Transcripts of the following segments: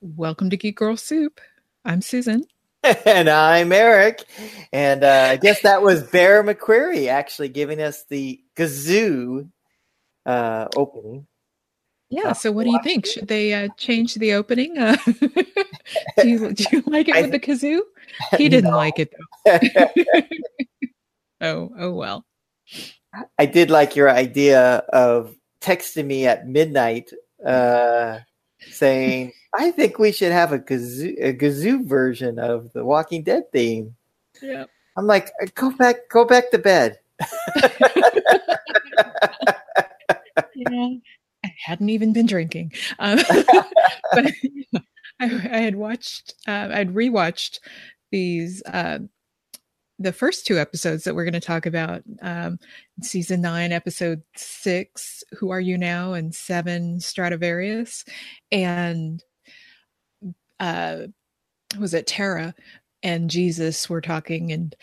Welcome to Geek Girl Soup. I'm Susan. and I'm Eric. And uh, I guess that was Bear McCreary actually giving us the kazoo uh, opening. Yeah. So, what do you think? Should they uh, change the opening? Uh, do, you, do you like it with the kazoo? He didn't like it though. oh, oh well. I did like your idea of texting me at midnight uh, saying, I think we should have a kazoo, a kazoo version of the Walking Dead theme. Yeah. I'm like, go back, go back to bed. yeah. I hadn't even been drinking. Um, but I, I, had watched, uh, I'd rewatched these, uh, the first two episodes that we're going to talk about um, season nine, episode six, Who Are You Now? and seven, Stradivarius. And uh, was it Tara and Jesus were talking, and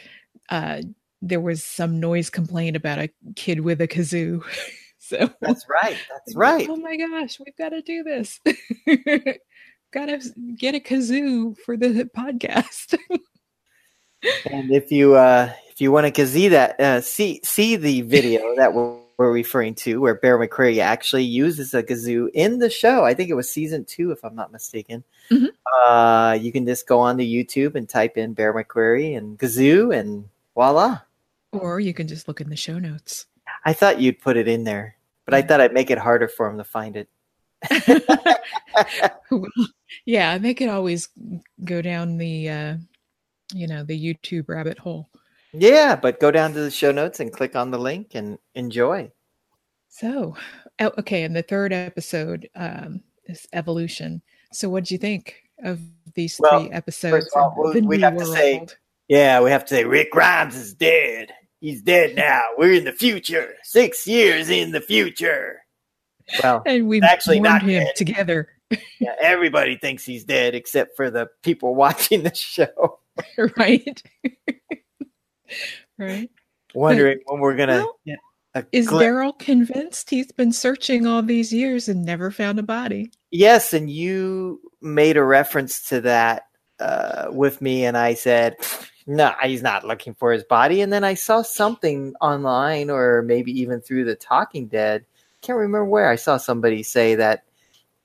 uh, there was some noise complaint about a kid with a kazoo. so that's right. That's right. Oh my gosh, we've got to do this. got to get a kazoo for the podcast. And if you uh, if you want to see that uh, see see the video that we're, we're referring to, where Bear McCreary actually uses a kazoo in the show, I think it was season two, if I'm not mistaken. Mm-hmm. Uh, you can just go on to YouTube and type in Bear McCreary and kazoo, and voila. Or you can just look in the show notes. I thought you'd put it in there, but I thought I'd make it harder for him to find it. yeah, they could always go down the uh, you know the YouTube rabbit hole. Yeah, but go down to the show notes and click on the link and enjoy. So, oh, okay, and the third episode um, is evolution. So, what did you think of these well, three episodes? All, the we have world? to say, yeah, we have to say Rick Grimes is dead. He's dead now. We're in the future. Six years in the future. Well, and we've actually not him dead. together. yeah, everybody thinks he's dead except for the people watching the show. right. right. Wondering when we're gonna. Well, is Daryl convinced he's been searching all these years and never found a body? Yes, and you made a reference to that uh, with me, and I said, "No, he's not looking for his body." And then I saw something online, or maybe even through the Talking Dead. Can't remember where I saw somebody say that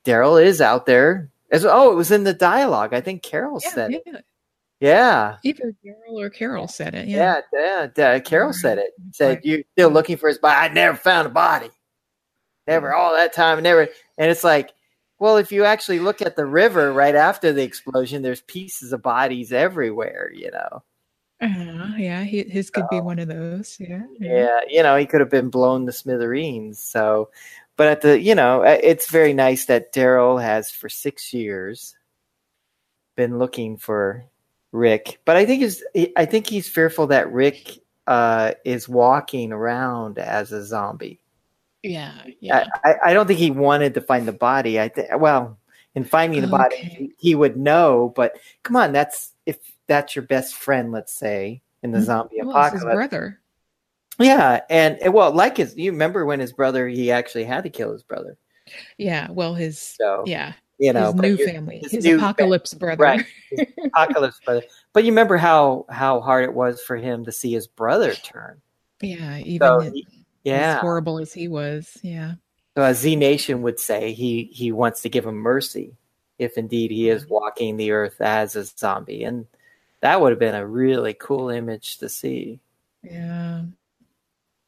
Daryl is out there. As oh, it was in the dialogue. I think Carol yeah, said yeah. it. Yeah. Either Daryl or Carol said it. Yeah. Yeah. yeah, Carol said it. Said you're still looking for his body. I never found a body. Never all that time. Never. And it's like, well, if you actually look at the river right after the explosion, there's pieces of bodies everywhere. You know. Uh, yeah, he, his could so, be one of those. Yeah, yeah. Yeah. You know, he could have been blown to smithereens. So, but at the, you know, it's very nice that Daryl has for six years been looking for Rick, but I think he's I think he's fearful that Rick uh, is walking around as a zombie. Yeah, yeah. I, I don't think he wanted to find the body. I think well, in finding the okay. body, he, would know. But come on, that's if that's your best friend, let's say, in the mm-hmm. zombie well, apocalypse. his brother. Yeah, and well, like his, you remember when his brother, he actually had to kill his brother. Yeah, well, his so, yeah, you know, his new family, his, his new apocalypse family. brother, right? apocalypse brother. But you remember how how hard it was for him to see his brother turn. Yeah, even so it, yeah, as horrible as he was. Yeah. So as Z Nation would say, he he wants to give him mercy if indeed he is mm-hmm. walking the earth as a zombie, and that would have been a really cool image to see. Yeah.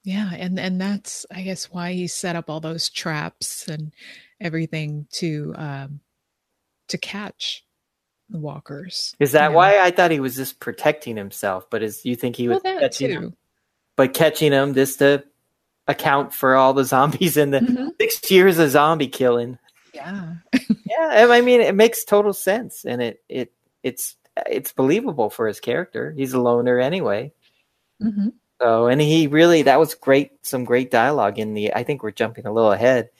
Yeah, and and that's I guess why he set up all those traps and everything to um, to catch the walkers. Is that why I thought he was just protecting himself? But is you think he was well, catching too. Him, but catching them just to account for all the zombies in the mm-hmm. six years of zombie killing? Yeah, yeah. I mean, it makes total sense, and it it it's it's believable for his character. He's a loner anyway. Mm-hmm. So, and he really that was great. Some great dialogue in the. I think we're jumping a little ahead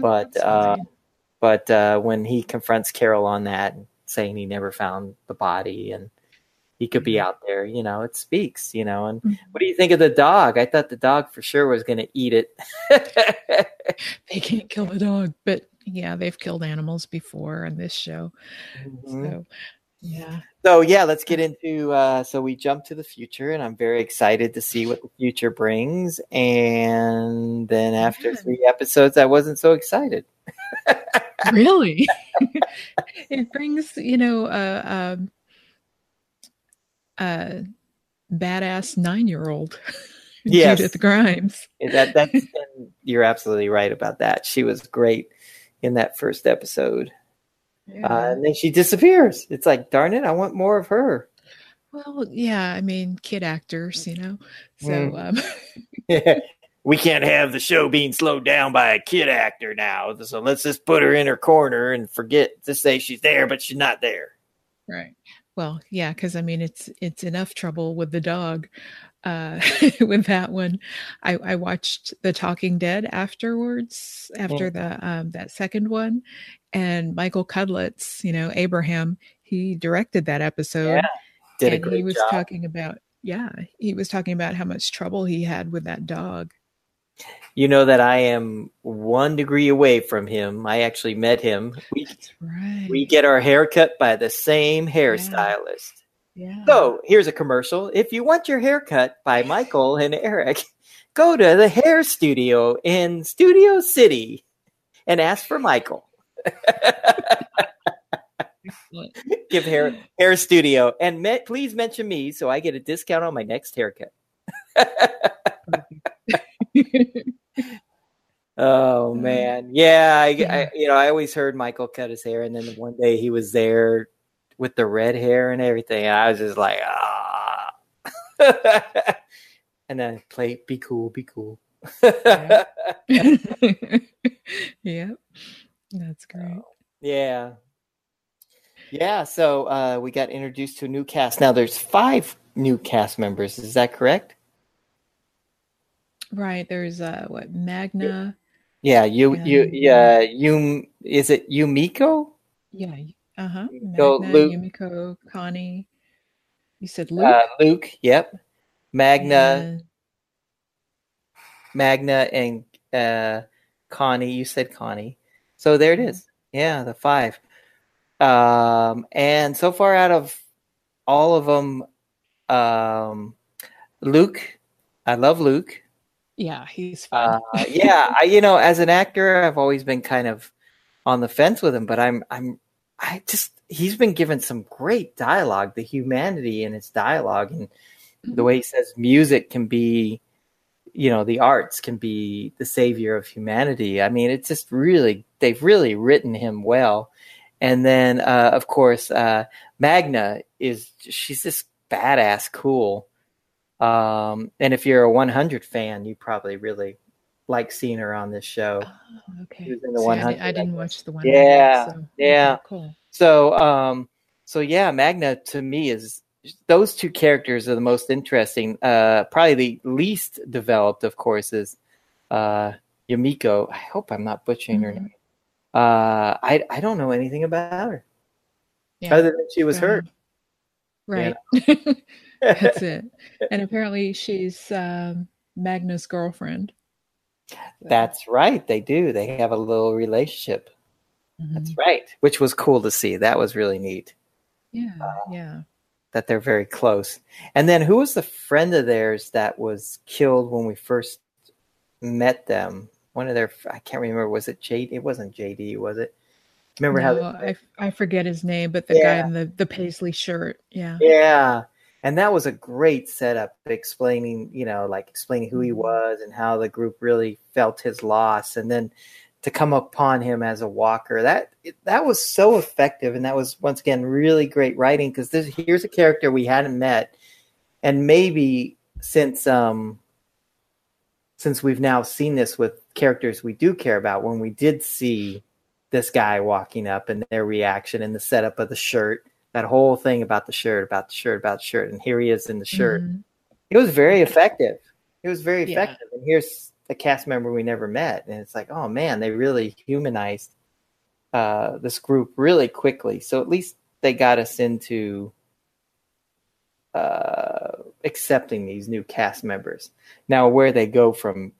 but uh, but uh, when he confronts Carol on that, saying he never found the body and he could be mm-hmm. out there, you know, it speaks, you know. And mm-hmm. what do you think of the dog? I thought the dog for sure was going to eat it. they can't kill the dog, but yeah, they've killed animals before on this show. Mhm. So yeah. So yeah, let's get into. Uh, so we jump to the future, and I'm very excited to see what the future brings. And then after Yeah. three episodes, I wasn't so excited. really it brings you know a um a badass nine-year-old Yes. judith grimes That that's you're absolutely right about that. She was great in that first episode, uh, and then she disappears. It's like, darn it, I want more of her. well yeah i mean kid actors you know so um we can't have the show being slowed down by a kid actor now. So let's just put her in her corner and forget to say she's there, but she's not there. right well yeah because i mean it's it's enough trouble with the dog uh with that one i i watched the talking dead afterwards after the um that second one and michael cudlitz you know abraham he directed that episode Yeah, Did a and great he was job. talking about yeah he was talking about how much trouble he had with that dog You know that I am one degree away from him. I actually met him. We that's right we get our hair cut by the same hairstylist. yeah So here's a commercial. If you want your hair cut by Michael and Eric, go to the hair studio in Studio City and ask for Michael. Give hair hair studio and me, please mention me so I get a discount on my next haircut. Oh man, yeah, I, I, you know, I always heard Michael cut his hair, and then one day he was there with the red hair and everything. And I was just like, ah. and then play, be cool, be cool. Yeah. yep that's great yeah, yeah. So uh, we got introduced to a new cast. Now there's five new cast members. Is that correct? right there's uh what magna Yeah, you, you, yeah, you. Is it Yumiko? yeah uh-huh So magna Luke- yumiko connie you said luke Uh, Luke. Yep. Magna. Magna and uh, Connie. You said Connie. So there it is. Yeah, the five. Um, and so far out of all of them, um, Luke, I love Luke. yeah he's fun Uh, yeah, I, you know, as an actor, I've always been kind of on the fence with him, but I'm, I'm, I just, he's been given some great dialogue, the humanity in his dialogue, and the way he says music can be, you know, the arts can be the savior of humanity. I mean, it's just really, they've really written him well. And then, uh, of course, uh, Magna is, she's just badass cool. Um, and if you're a 100 fan, you probably really like seeing her on this show. Oh, okay See, I, 100, I didn't watch the one Yeah, so, yeah. cool So, um, so yeah, Magna to me is those two characters are the most interesting. Uh, probably the least developed, of course, is uh, Yumiko. I hope I'm not butchering her Mhm. name. Uh, I I don't know anything about her yeah other than she was fair hurt. right that's it and apparently she's um magna's girlfriend That's right. They do. They have a little relationship. mhm. That's right. Which was cool to see. That was really neat. yeah yeah that they're very close. And then who was the friend of theirs that was killed when we first met them? One of their I can't remember. Was it JD? It wasn't JD, was it? Remember how? they- I, I forget his name but the Yeah. guy in the the paisley shirt yeah yeah, and that was a great setup, explaining you know like explaining who he mm-hmm. was and how the group really felt his loss, and then to come upon him as a walker that that was so effective, and that was once again really great writing because this here's a character we hadn't met, and maybe since um since we've now seen this with characters we do care about when we did see this guy walking up and their reaction and the setup of the shirt that whole thing about the shirt about the shirt about the shirt and here he is in the shirt Mhm. it was very effective it was very Yeah. effective and here's a cast member we never met and it's like oh man they really humanized uh, this group really quickly so at least they got us into uh, accepting these new cast members now where they go from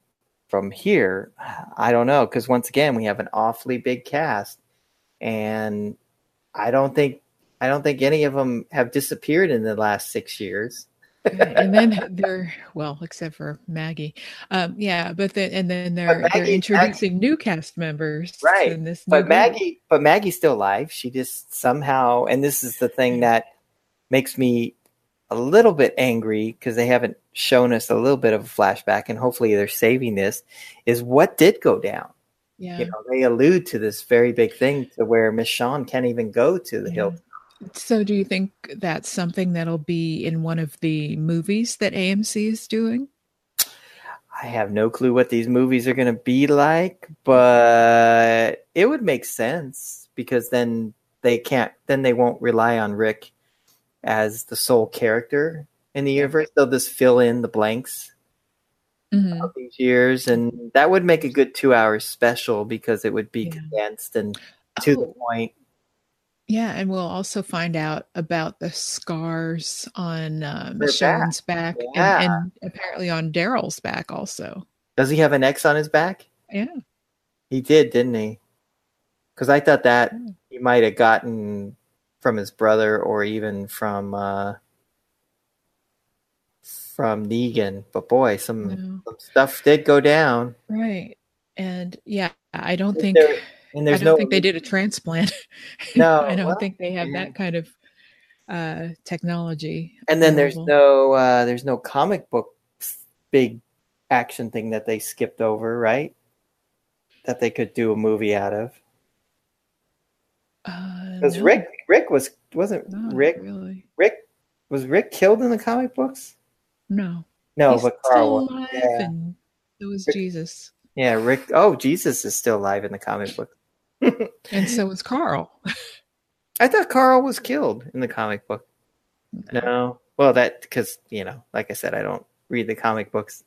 from here, I don't know because once again we have an awfully big cast, and I don't think I don't think any of them have disappeared in the last six years. And then they're well, except for Maggie. Um, yeah, but then and then they're Maggie- they're introducing new cast members, Right, In this, But. Maggie, but Maggie's still alive. She just somehow, and this is the thing that makes me a little bit angry because they haven't shown us a little bit of a flashback, and hopefully they're saving this. Is what did go down? yeah. You know, they allude to this very big thing to where Michonne can't even go to the Yeah. hill. So, do you think that's something that'll be in one of the movies that AMC is doing? I have no clue what these movies are going to be like, but it would make sense because then they can't, then they won't rely on Rick as the sole character in the universe. They'll just fill in the blanks Mhm. of these years, and that would make a good two hours special because it would be Yeah. condensed and to the Oh, point. Yeah, and we'll also find out about the scars on uh, Her Michonne's back, Yeah. and, and apparently on Daryl's back also. Does he have an X on his back? Yeah. He did, didn't he? Because I thought that Yeah. he might have gotten from his brother or even from uh, from Negan. But boy, some, No. some stuff did go down. Right. And yeah, I don't Is think there- And I don't no think they did a transplant. No, I don't well, think they have that kind of uh technology. And then there's no uh, there's no comic book big action thing that they skipped over, right? That they could do a movie out of. uh, no, Rick Rick was wasn't not Rick really. Rick was Rick killed in the comic books? No. No, He's but still Carl was. alive Yeah. and so is Rick- Jesus. Yeah, Rick. Oh, Jesus is still alive in the comic book. And so was Carl. I thought Carl was killed in the comic book. No, well, that because you know, like I said, I don't read the comic books.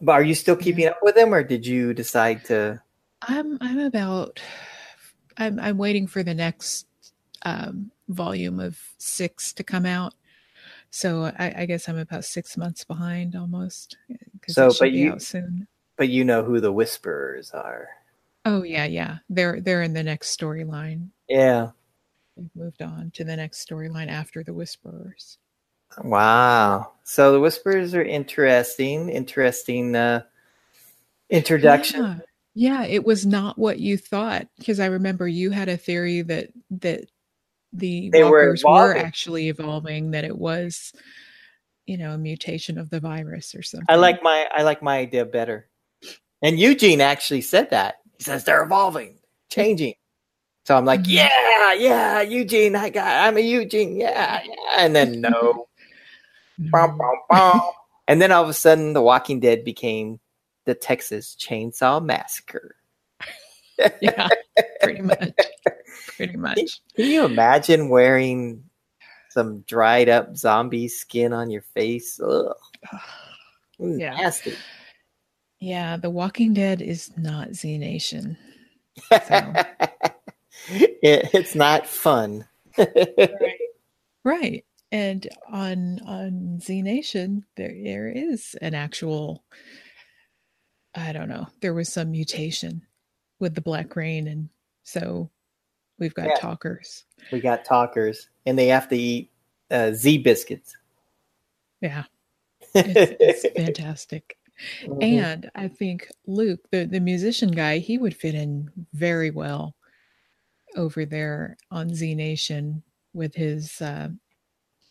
But are you still keeping up with them, or did you decide to? I'm I'm about I'm I'm waiting for the next um, volume of six to come out. So I, I guess I'm about six months behind almost. So, but you- soon. But you know who the Whisperers are. Oh yeah, yeah. They're they're in the next storyline. Yeah. We've moved on to the next storyline after the Whisperers. Wow. So the Whisperers are interesting. Interesting uh, introduction. Yeah. Yeah, it was not what you thought because I remember you had a theory that that the They were walkers were, evolving. actually evolving, that it was, you know, a mutation of the virus or something. I like my I like my idea better. And Eugene actually said that. He says they're evolving, changing. So I'm like, Mhm. yeah, yeah, Eugene, I got I'm a Eugene, yeah, yeah. And then no. Bum, bum, bum. and then all of a sudden the Walking Dead became the Texas Chainsaw Massacre. yeah, pretty much. Pretty much. Can you imagine wearing some dried up zombie skin on your face? Ugh. Yeah. Nasty. Yeah, The Walking Dead is not Z Nation. it, it's not fun. Right. And on on Z Nation, there there is an actual I don't know, there was some mutation with the black rain and so we've got Yeah. talkers. we got talkers, and they have to eat uh, Z biscuits. Yeah. It's, it's fantastic. Mhm. And I think Luke, the, the musician guy, he would fit in very well over there on Z Nation with his, uh,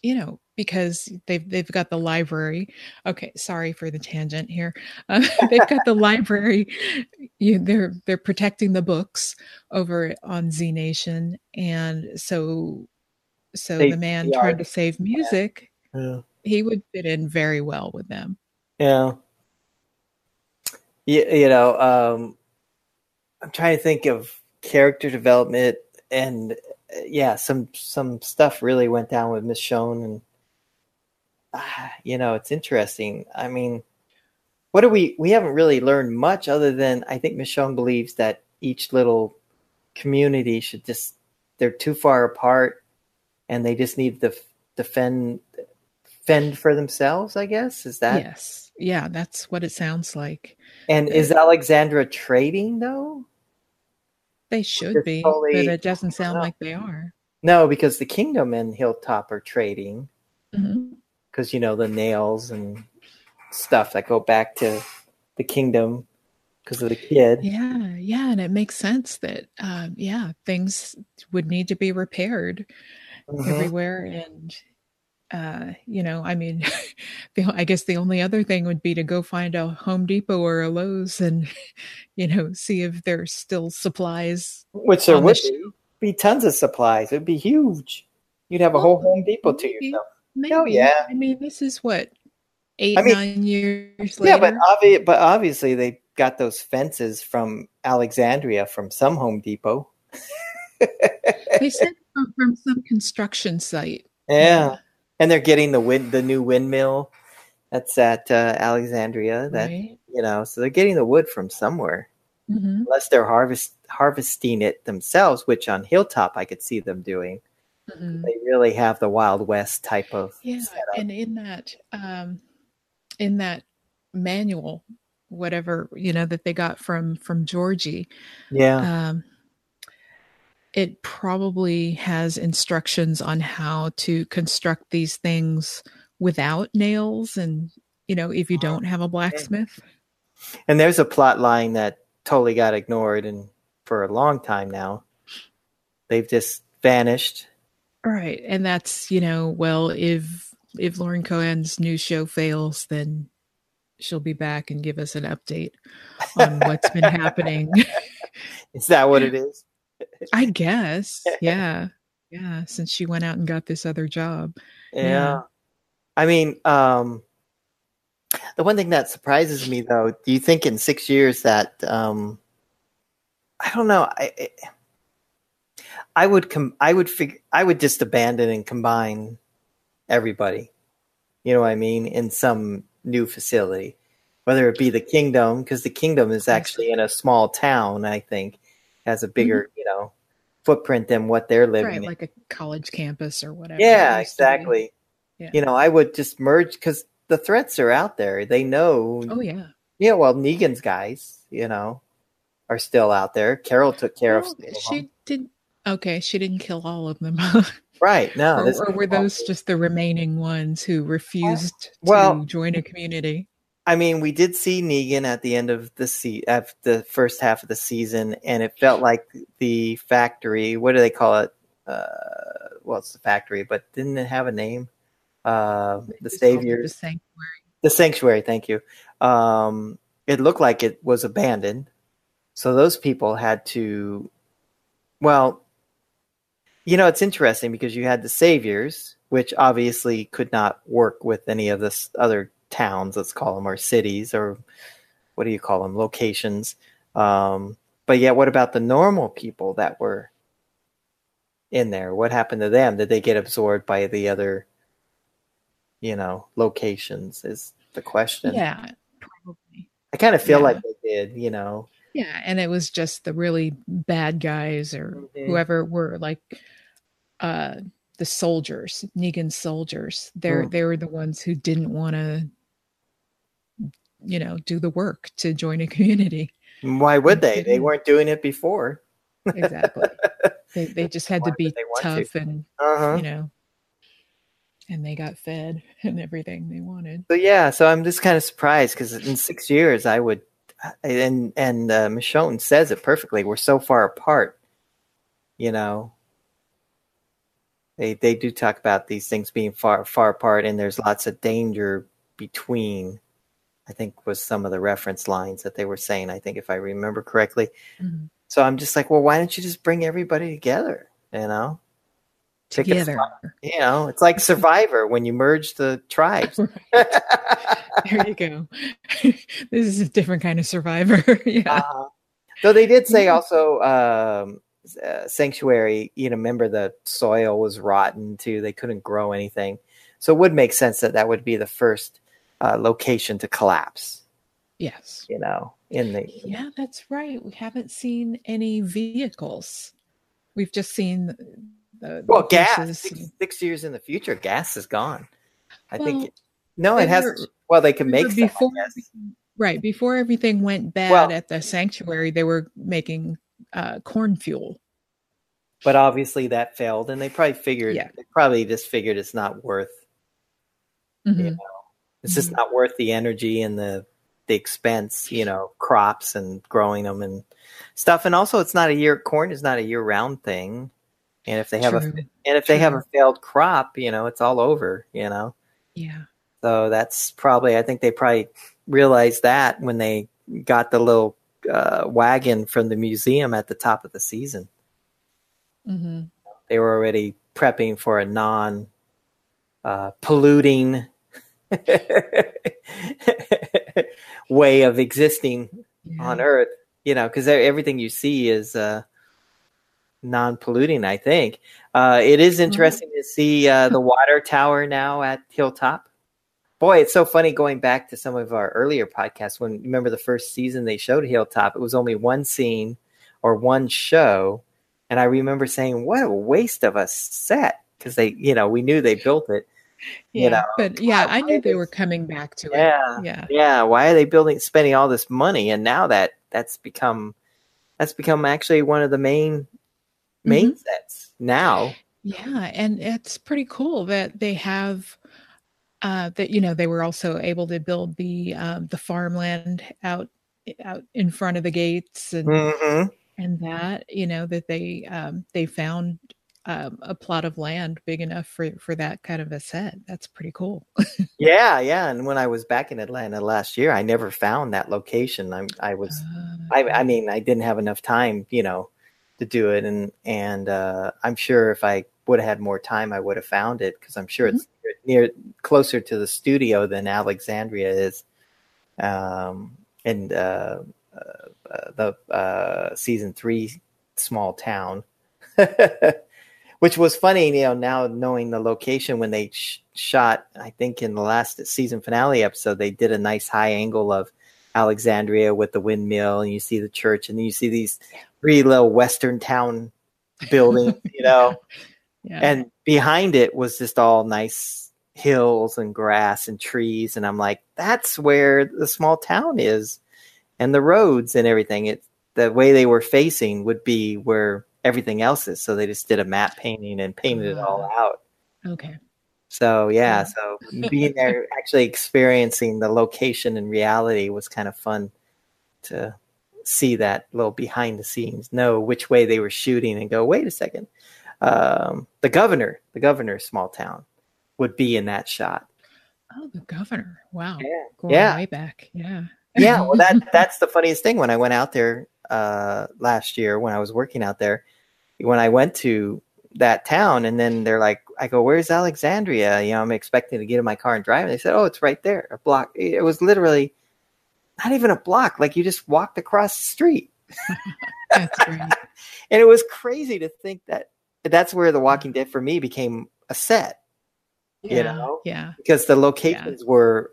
you know, because they've they've got the library. Okay, sorry for the tangent here. Uh, they've got the library. You, they're they're protecting the books over on Z Nation, and so so They- the man trying to save music, yeah. he would fit in very well with them. Yeah. You, you know, um, I'm trying to think of character development, and uh, yeah, some some stuff really went down with Michonne, and ah, you know, it's interesting. I mean, what do we? We haven't really learned much other than I think Michonne believes that each little community should just they're too far apart, and they just need to f- defend fend for themselves. I guess is that yes, yeah, that's what it sounds like. And is Alexandria trading though? They should be, totally- but it doesn't sound like they are. No, because the kingdom and Hilltop are trading because you know the nails and stuff that go back to the kingdom because of the kid. Yeah, yeah, and it makes sense that um, yeah, things would need to be repaired Mhm. everywhere, and uh, you know, I mean, the, I guess the only other thing would be to go find a Home Depot or a Lowe's and you know see if there's still supplies. Which there on the would be, tons of supplies. It'd be huge. You'd have a whole Home Depot to yourself. Maybe. Oh, yeah. I mean, this is what eight, I mean- nine years Yeah, later. but obvi- but obviously they got those fences from Alexandria from some Home Depot. they said from, from some construction site. Yeah, and they're getting the wind, the new windmill that's at uh, Alexandria. That right? you know, so they're getting the wood from somewhere, Mhm. unless they're harvest harvesting it themselves. Which on Hilltop, I could see them doing. Mhm. They really have the Wild West type of Yeah, setup. and in that um in that manual whatever, you know, that they got from from Georgie, yeah, um it probably has instructions on how to construct these things without nails and you know, if you Oh, don't have a blacksmith. and there's a plot line that totally got ignored, and for a long time now, they've just vanished. Right. And that's, you know, well, if if Lauren Cohan's new show fails, then she'll be back and give us an update on what's been happening. Is that what it is? I guess. Yeah. Yeah. Since she went out and got this other job. Yeah. Yeah. I mean, um, the one thing that surprises me though, do you think in six years that, um, I don't know, I, I- I would com- I would figure, I would just abandon and combine everybody, you know what I mean, in some new facility, whether it be the kingdom, because the kingdom is actually in a small town, I think, has a mm-hmm. bigger, you know, footprint than what they're living right. in. Like a college campus or whatever. Yeah, used to be. exactly. Yeah. You know, I would just merge because the threats are out there. They know. Oh, yeah. Yeah, well, Negan's guys, you know, are still out there. Carol took care Well, of she did. Okay. She didn't kill all of them. Right. No, or, or were those just the remaining ones who refused well- to join a community? I mean, we did see Negan at the end of the se- of the first half of the season, and it felt like the factory. What do they call it? Uh, well, it's the factory, but didn't it have a name? Uh, the Saviors. The sanctuary. the sanctuary thank you um it looked like it was abandoned so those people had to well you know it's interesting because you had the saviors which obviously could not work with any of this other towns let's call them or cities or what do you call them locations um but yet what about the normal people that were in there what happened to them did they get absorbed by the other you know locations is the question Yeah, probably. i kind of feel Yeah. like they did you know Yeah, and it was just the really bad guys or Mhm. whoever were like uh the soldiers, Negan's soldiers. They're Mm. they were the ones who didn't want to you know, do the work to join a community. why would they they weren't doing it before Exactly. they they just had to be want to? tough and uh-huh you know and they got fed and everything they wanted. so yeah so i'm just kind of surprised because in six years i would and and uh, michonne says it perfectly we're so far apart you know they they do talk about these things being far far apart and there's lots of danger between i think was some of the reference lines that they were saying i think if i remember correctly Mhm. so i'm just like well why don't you just bring everybody together you know Together. you know it's like survivor when you merge the tribes there you go. this is a different kind of survivor. yeah. Uh-huh. Though they did say also um, uh, sanctuary, you know, remember the soil was rotten too. They couldn't grow anything. So it would make sense that that would be the first uh, location to collapse, yes. you know, in the. Yeah, that's right. We haven't seen any vehicles. We've just seen the, the Well, gas. Six, six years in the future, gas is gone. I Well, think. No, it has. well, they can make before everything- right before everything went bad Well- at the sanctuary they were making uh, corn fuel but obviously that failed, and they probably figured. Yeah. They probably just figured it's not worth. Mhm. You know, it's just Mhm. not worth the energy and the the expense. You know, crops and growing them and stuff, and also it's not a year. Corn is not a year round thing, and if they have a and if they have a failed crop, you know, it's all over. You know. yeah So that's probably, I think they probably realized that when they got the little uh, wagon from the museum at the top of the season. hmm They were already prepping for a non uh, polluting way of existing yeah. on Earth, you know, because everything you see is uh, non polluting, I think. Uh, it is interesting to see uh, the water tower now at Hilltop. Boy, it's so funny going back to some of our earlier podcasts. When remember the first season they showed Hilltop, it was only one scene or one show, and I remember saying, "What a waste of a set!" Because they, you know, we knew they built it. yeah you know, but yeah i knew they were coming back to it Yeah, yeah yeah. Why are they building, spending all this money? And now that that's become that's become actually one of the main main sets now. Yeah, and it's pretty cool that they have uh that you know they were also able to build the um the farmland out out in front of the gates and hmm and that you know that they um they found um, a plot of land big enough for for that kind of a set. That's pretty cool. Yeah, yeah. And when I was back in Atlanta last year, I never found that location. I, I was, Uh, I, I mean, I didn't have enough time, you know, to do it. And and uh, I'm sure if I would have had more time, I would have found it because I'm sure it's near closer to the studio than Alexandria is. Um, and uh, uh, uh, the uh, season three small town. Which was funny, you know. Now knowing the location when they sh- shot, I think in the last season finale episode, they did a nice high angle of Alexandria with the windmill, and you see the church, and you see these three little western town buildings, you know, yeah. and behind it was just all nice hills and grass and trees, and I'm like, that's where the small town is, and the roads and everything. It the way they were facing would be where everything else is, so they just did a map painting and painted it all out. okay. So yeah, so being there, actually experiencing the location in reality was kind of fun to see that little behind the scenes, know which way they were shooting, and go, wait a second, um, the governor, the governor's small town, would be in that shot. Oh, the governor. Wow. Yeah, Going yeah. way back. Yeah. yeah. Well, that that's the funniest thing. When I went out there uh, last year, when I was working out there, when I went to that town, and then they're like, I go, "Where's Alexandria?" You know, I'm expecting to get in my car and drive. And they said, "Oh, it's right there, a block." It was literally not even a block. Like you just walked across the street, That's great. and it was crazy to think that that's where The Walking Dead for me became a set. You know? Yeah. because the locations were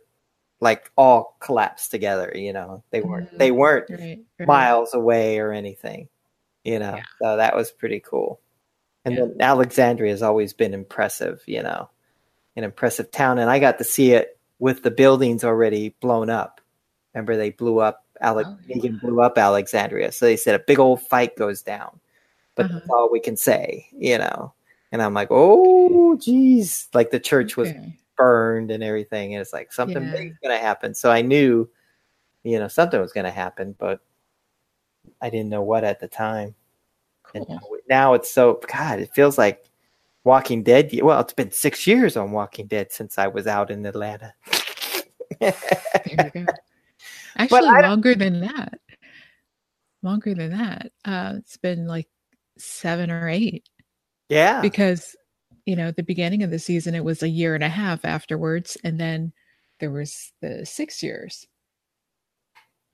like all collapsed together. You know, they weren't Mm. they weren't Right. right. miles away or anything. You know, Yeah. so that was pretty cool. And Yeah. then Alexandria has always been impressive. You know, an impressive town, and I got to see it with the buildings already blown up. Remember, they blew up. Alex Oh, Negan blew up Alexandria, so they said a big old fight goes down. But Uh-huh. that's all we can say. You know. And I'm like, oh, geez. Like the church was Okay. burned and everything. And it's like something Yeah. big's going to happen. So I knew, you know, something was going to happen, but I didn't know what at the time. Cool. now, now it's so, God, it feels like Walking Dead. Well, it's been six years on Walking Dead since I was out in Atlanta. There you go. Actually, longer than that. Longer than that. Uh, it's been like seven or eight yeah. because, you know, the beginning of the season, it was a year and a half afterwards. And then there was the six years.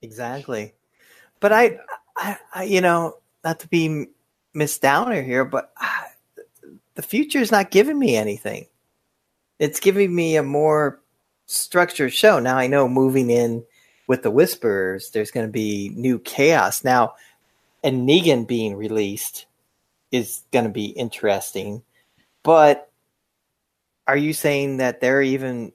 Exactly. But I, I, I you know, not to be Miss Downer here, but I, the future is not giving me anything. It's giving me a more structured show. Now I know moving in with the Whisperers, there's going to be new chaos now, and Negan being released is going to be interesting, but are you saying that they're even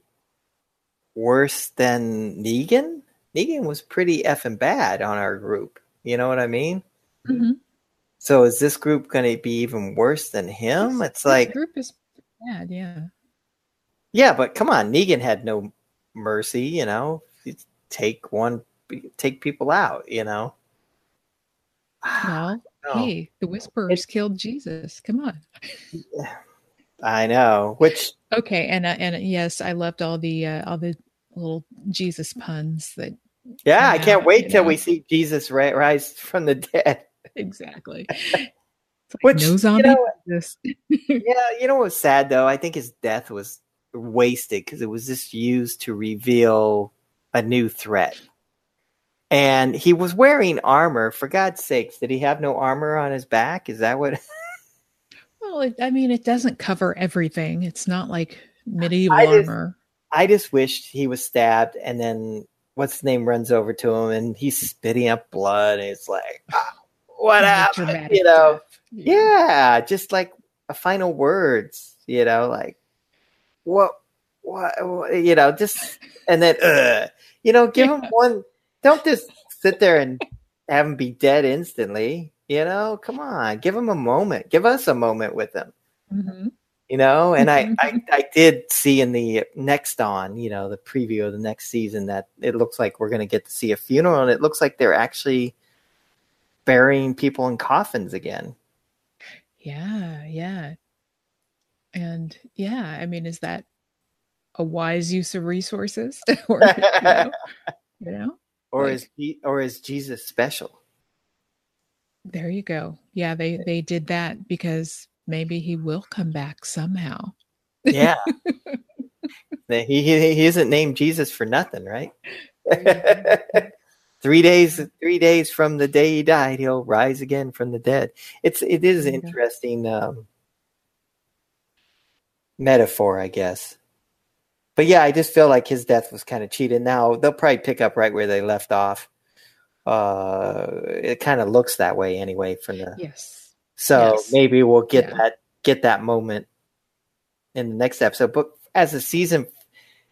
worse than Negan? Negan was pretty effing bad on our group. You know what I mean? Mm-hmm. So is this group going to be even worse than him? It's like group is bad, yeah. Yeah, but come on, Negan had no mercy. You know, take one, take people out. You know. Well, hey, the Whisperers killed Jesus. Come on. I know. Which okay, and uh, and yes, I loved all the uh, all the little Jesus puns that. Yeah, I can't out, wait till know? we see Jesus ri- rise from the dead. Exactly. Like, Which, no you zombie know- yeah, you know what's sad though? I think his death was wasted because it was just used to reveal a new threat. And he was wearing armor. For God's sakes, did he have no armor on his back? Is that what? Well, it, I mean, it doesn't cover everything. It's not like medieval I just- armor. I just wished he was stabbed, and then what's his name runs over to him, and he's spitting up blood, and it's like, ah, what happened? You know? death. Yeah, just like a final words, you know, like what, what, what you know, just and then, uh, you know, give him Yeah. one. Don't just sit there and have him be dead instantly. You know, come on, give him a moment. Give us a moment with him. Mhm. You know, and I, I, I did see in the next on, you know, the preview of the next season that it looks like we're going to get to see a funeral, and it looks like they're actually burying people in coffins again. Yeah, yeah. And yeah, I mean, is that a wise use of resources? or, you know, you know, or Like- is Je- or is Jesus special? there you go. Yeah, they they did that because maybe he will come back somehow. Yeah, he, he he isn't named Jesus for nothing, right? three days three days from the day he died, he'll rise again from the dead. It's it is interesting um, metaphor, I guess. But yeah, I just feel like his death was kind of cheated. Now they'll probably pick up right where they left off. Uh, it kind of looks that way anyway from the Yes. So Yes. maybe we'll get Yeah. that get that moment in the next episode. But as a season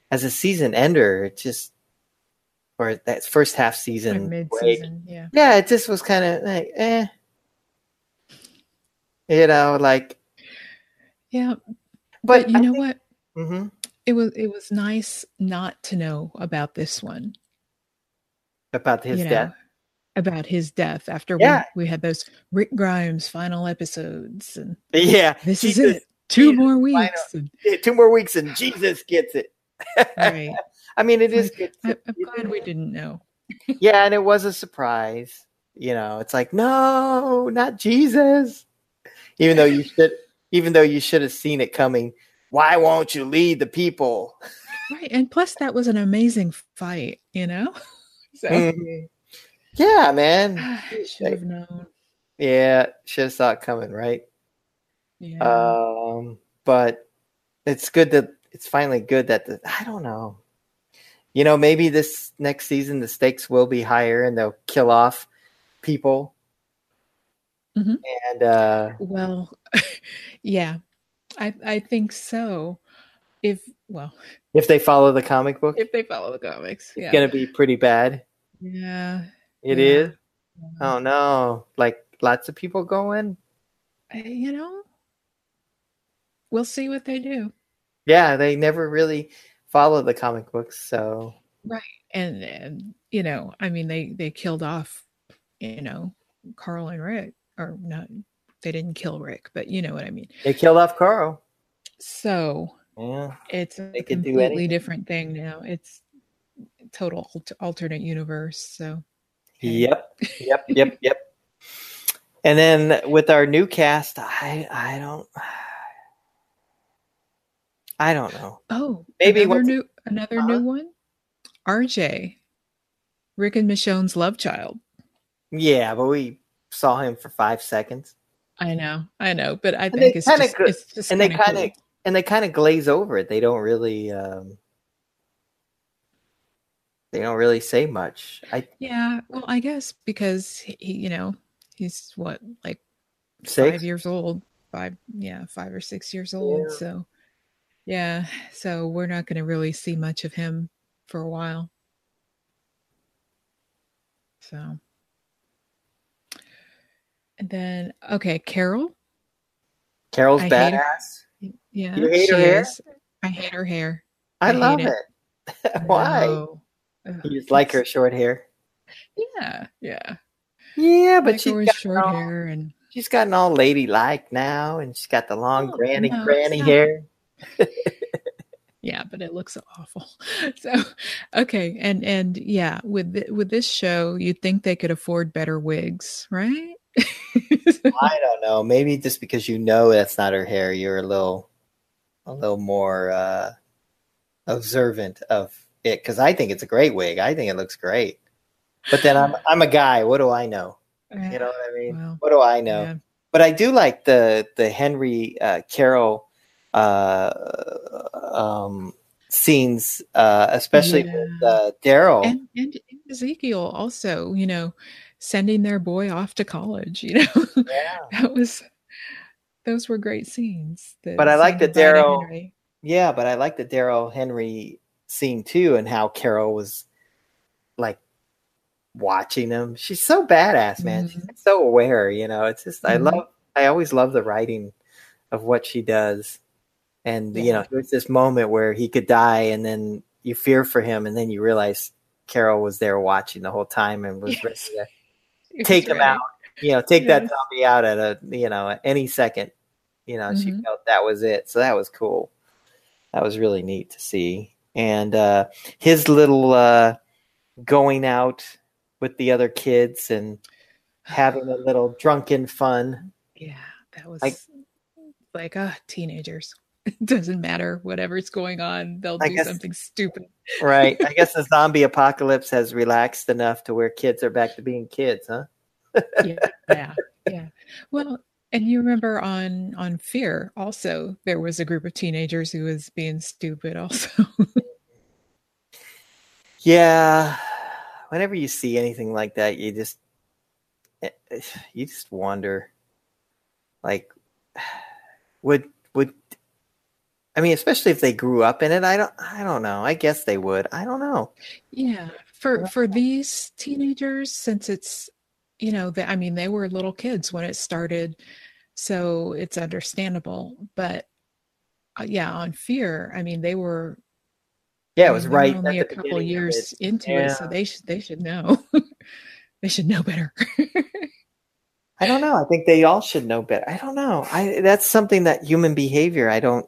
as a season ender, it just or that first half season Mid season. Yeah. yeah, it just was kind of like eh, you know, like. Yeah. But, But you know what? hmm It was it was nice not to know about this one. about his you know, death. About his death after Yeah. we, we had those Rick Grimes final episodes and Yeah, this is it. Two Jesus, more final- weeks. and- yeah, Two more weeks and Jesus gets it. right. I mean, it is. Good. I'm glad we didn't know. yeah, and it was a surprise. You know, it's like no, not Jesus. Even though you should, even though you should have seen it coming. Why won't you lead the people? Right. And plus that was an amazing fight, you know? So Mhm. Yeah, man. Should have known. Yeah, should have saw it coming, right? Yeah. Um, but it's good that it's finally good that the, I don't know. You know, maybe this next season the stakes will be higher and they'll kill off people. Mhm. And uh well, yeah. I I think so. If well, if they follow the comic book, if they follow the comics. it's gonna be pretty bad. yeah. It Yeah. is. Oh no! Like lots of people going. You know, we'll see what they do. Yeah, they never really follow the comic books, so right. And, and you know, I mean, they they killed off, you know, Carl and Rick, or not. They didn't kill Rick, but you know what I mean. they killed off Carl. So Yeah, it's a completely different thing now. It's total alternate universe. So Yep, yep, yep, yep. And then with our new cast, I I don't I don't know. oh, Maybe another new another Uh-huh. new one. RJ, Rick and Michonne's love child. Yeah, but we saw him for five seconds, I know, I know, but I they think it's kinda just, it's just and they kinda cool. and they kind of glaze over it. They don't really um, they don't really say much. I Yeah, well, I guess because he, he- you know, he's what like six. five years old, five, yeah, five or six years old. Yeah. So Yeah, so we're not going to really see much of him for a while. So, and then okay, Carol. Carol's I badass. Yeah, You hate her hair? is. I hate her hair. I, I love it. it. Why? No. You just like her short hair. Yeah, yeah. Yeah, but like she's got short all, hair and she's gotten all ladylike now, and she's got the long Oh, granny no, granny hair. yeah, but it looks awful. So, okay, and and yeah, with th- with this show, you'd think they could afford better wigs, right? I don't know. Maybe just because you know that's not her hair, you're a little, a little more uh, observant of it. Because I think it's a great wig. I think it looks great. But then I'm I'm a guy. What do I know? You know what I mean? Well, What do I know? yeah. But I do like the the Henry uh, Carol uh, um, scenes, uh, especially with uh, Daryl. and and Ezekiel also, you know, sending their boy off to college. You know, Yeah. that was those were great scenes. But I like the Daryl- Yeah, but I like the Daryl Henry scene too, and how Carol was like watching him. She's so badass, man. She's Mhm. so aware. You know, it's just I Mhm. love. I always love the writing of what she does, and you know, there's this moment where he could die, and then you fear for him, and then you realize Carol was there watching the whole time and was ready to was take him out. You know, take that Yes. zombie out at a you know any second. You know, she Mhm. felt that was it, so that was cool. That was really neat to see, and uh, his little uh, going out with the other kids and having a little drunken fun. Yeah, that was Like- like uh teenagers. It doesn't matter whatever's going on, they'll I do guess- something stupid. Right. I guess the zombie apocalypse has relaxed enough to where kids are back to being kids, huh? yeah, yeah, yeah. Well, and you remember on on Fear also there was a group of teenagers who was being stupid also. Yeah. Whenever you see anything like that, you just eh, eh, you just wonder like would would I mean, especially if they grew up in it, I don't I don't know. I guess they would. I don't know. yeah, for for these teenagers since it's you know, they, I mean they were little kids when it started, so it's understandable, but uh, yeah, on Fear, I mean they were Yeah, it was right only a couple years it. into it, so they should they should know. they should know better. I don't know. I think they all should know better. I don't know. I that's something that human behavior. I don't.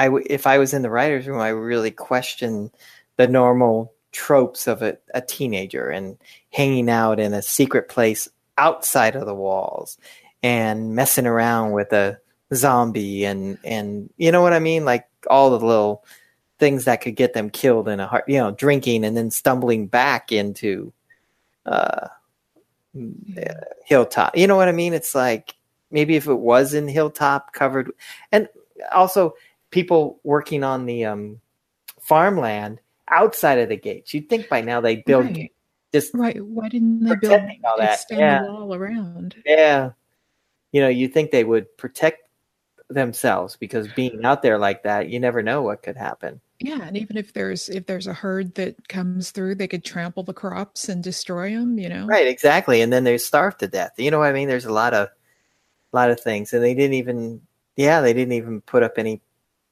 I w- if I was in the writers' room, I would really question the normal tropes of a, a teenager and hanging out in a secret place outside of the walls and messing around with a zombie and and you know what I mean, like all the little things that could get them killed in a heart. You know, drinking and then stumbling back into. Uh, Yeah. hilltop you know what i mean it's like maybe if it was in hilltop covered and also people working on the um farmland outside of the gates you'd think by now they'd build Right. just Right. Why didn't they build all that, yeah. wall around? yeah you know you think they would protect themselves because being out there like that you never know what could happen Yeah, and even if there's if there's a herd that comes through, they could trample the crops and destroy them. You know. right exactly and then they're starved to death you know what i mean there's a lot of lot of things and they didn't even yeah they didn't even put up any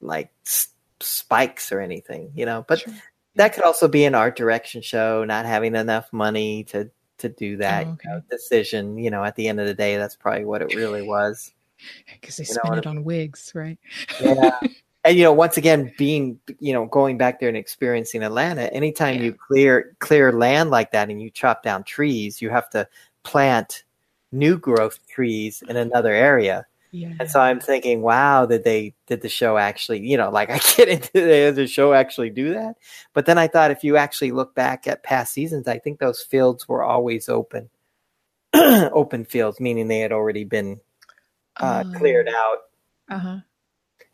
like s- spikes or anything you know but Sure. that could also be an art direction show not having enough money to to do that Oh, you mm-hmm. know, decision you know at the end of the day that's probably what it really was Because they You know spend it on wigs, right? yeah and you know once again being you know going back there and experiencing atlanta anytime Yeah. you clear clear land like that and you chop down trees you have to plant new growth trees in another area Yeah. and so i'm thinking wow did they did the show actually you know like i get into the, the show actually do that but then i thought if you actually look back at past seasons i think those fields were always open open fields meaning they had already been uh, cleared out Uh huh.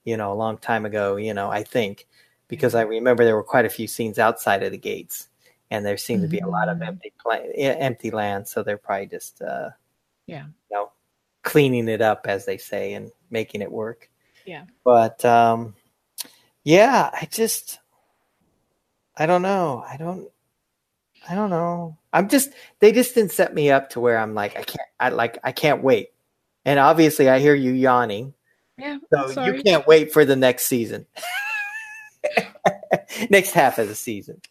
you know, a long time ago, you know, I think, because I remember there were quite a few scenes outside of the gates and there seemed to be a lot of Mhm. empty pla- empty land. So they're probably just, uh, Yeah. you know, cleaning it up, as they say, and making it work. Yeah. But, um, yeah, I just, I don't know. I don't, I don't know. I'm just, they just didn't set me up to where I'm like, I can't, I like, I can't wait. And obviously, I hear you yawning. Yeah. So you can't wait for the next season. next half of the season.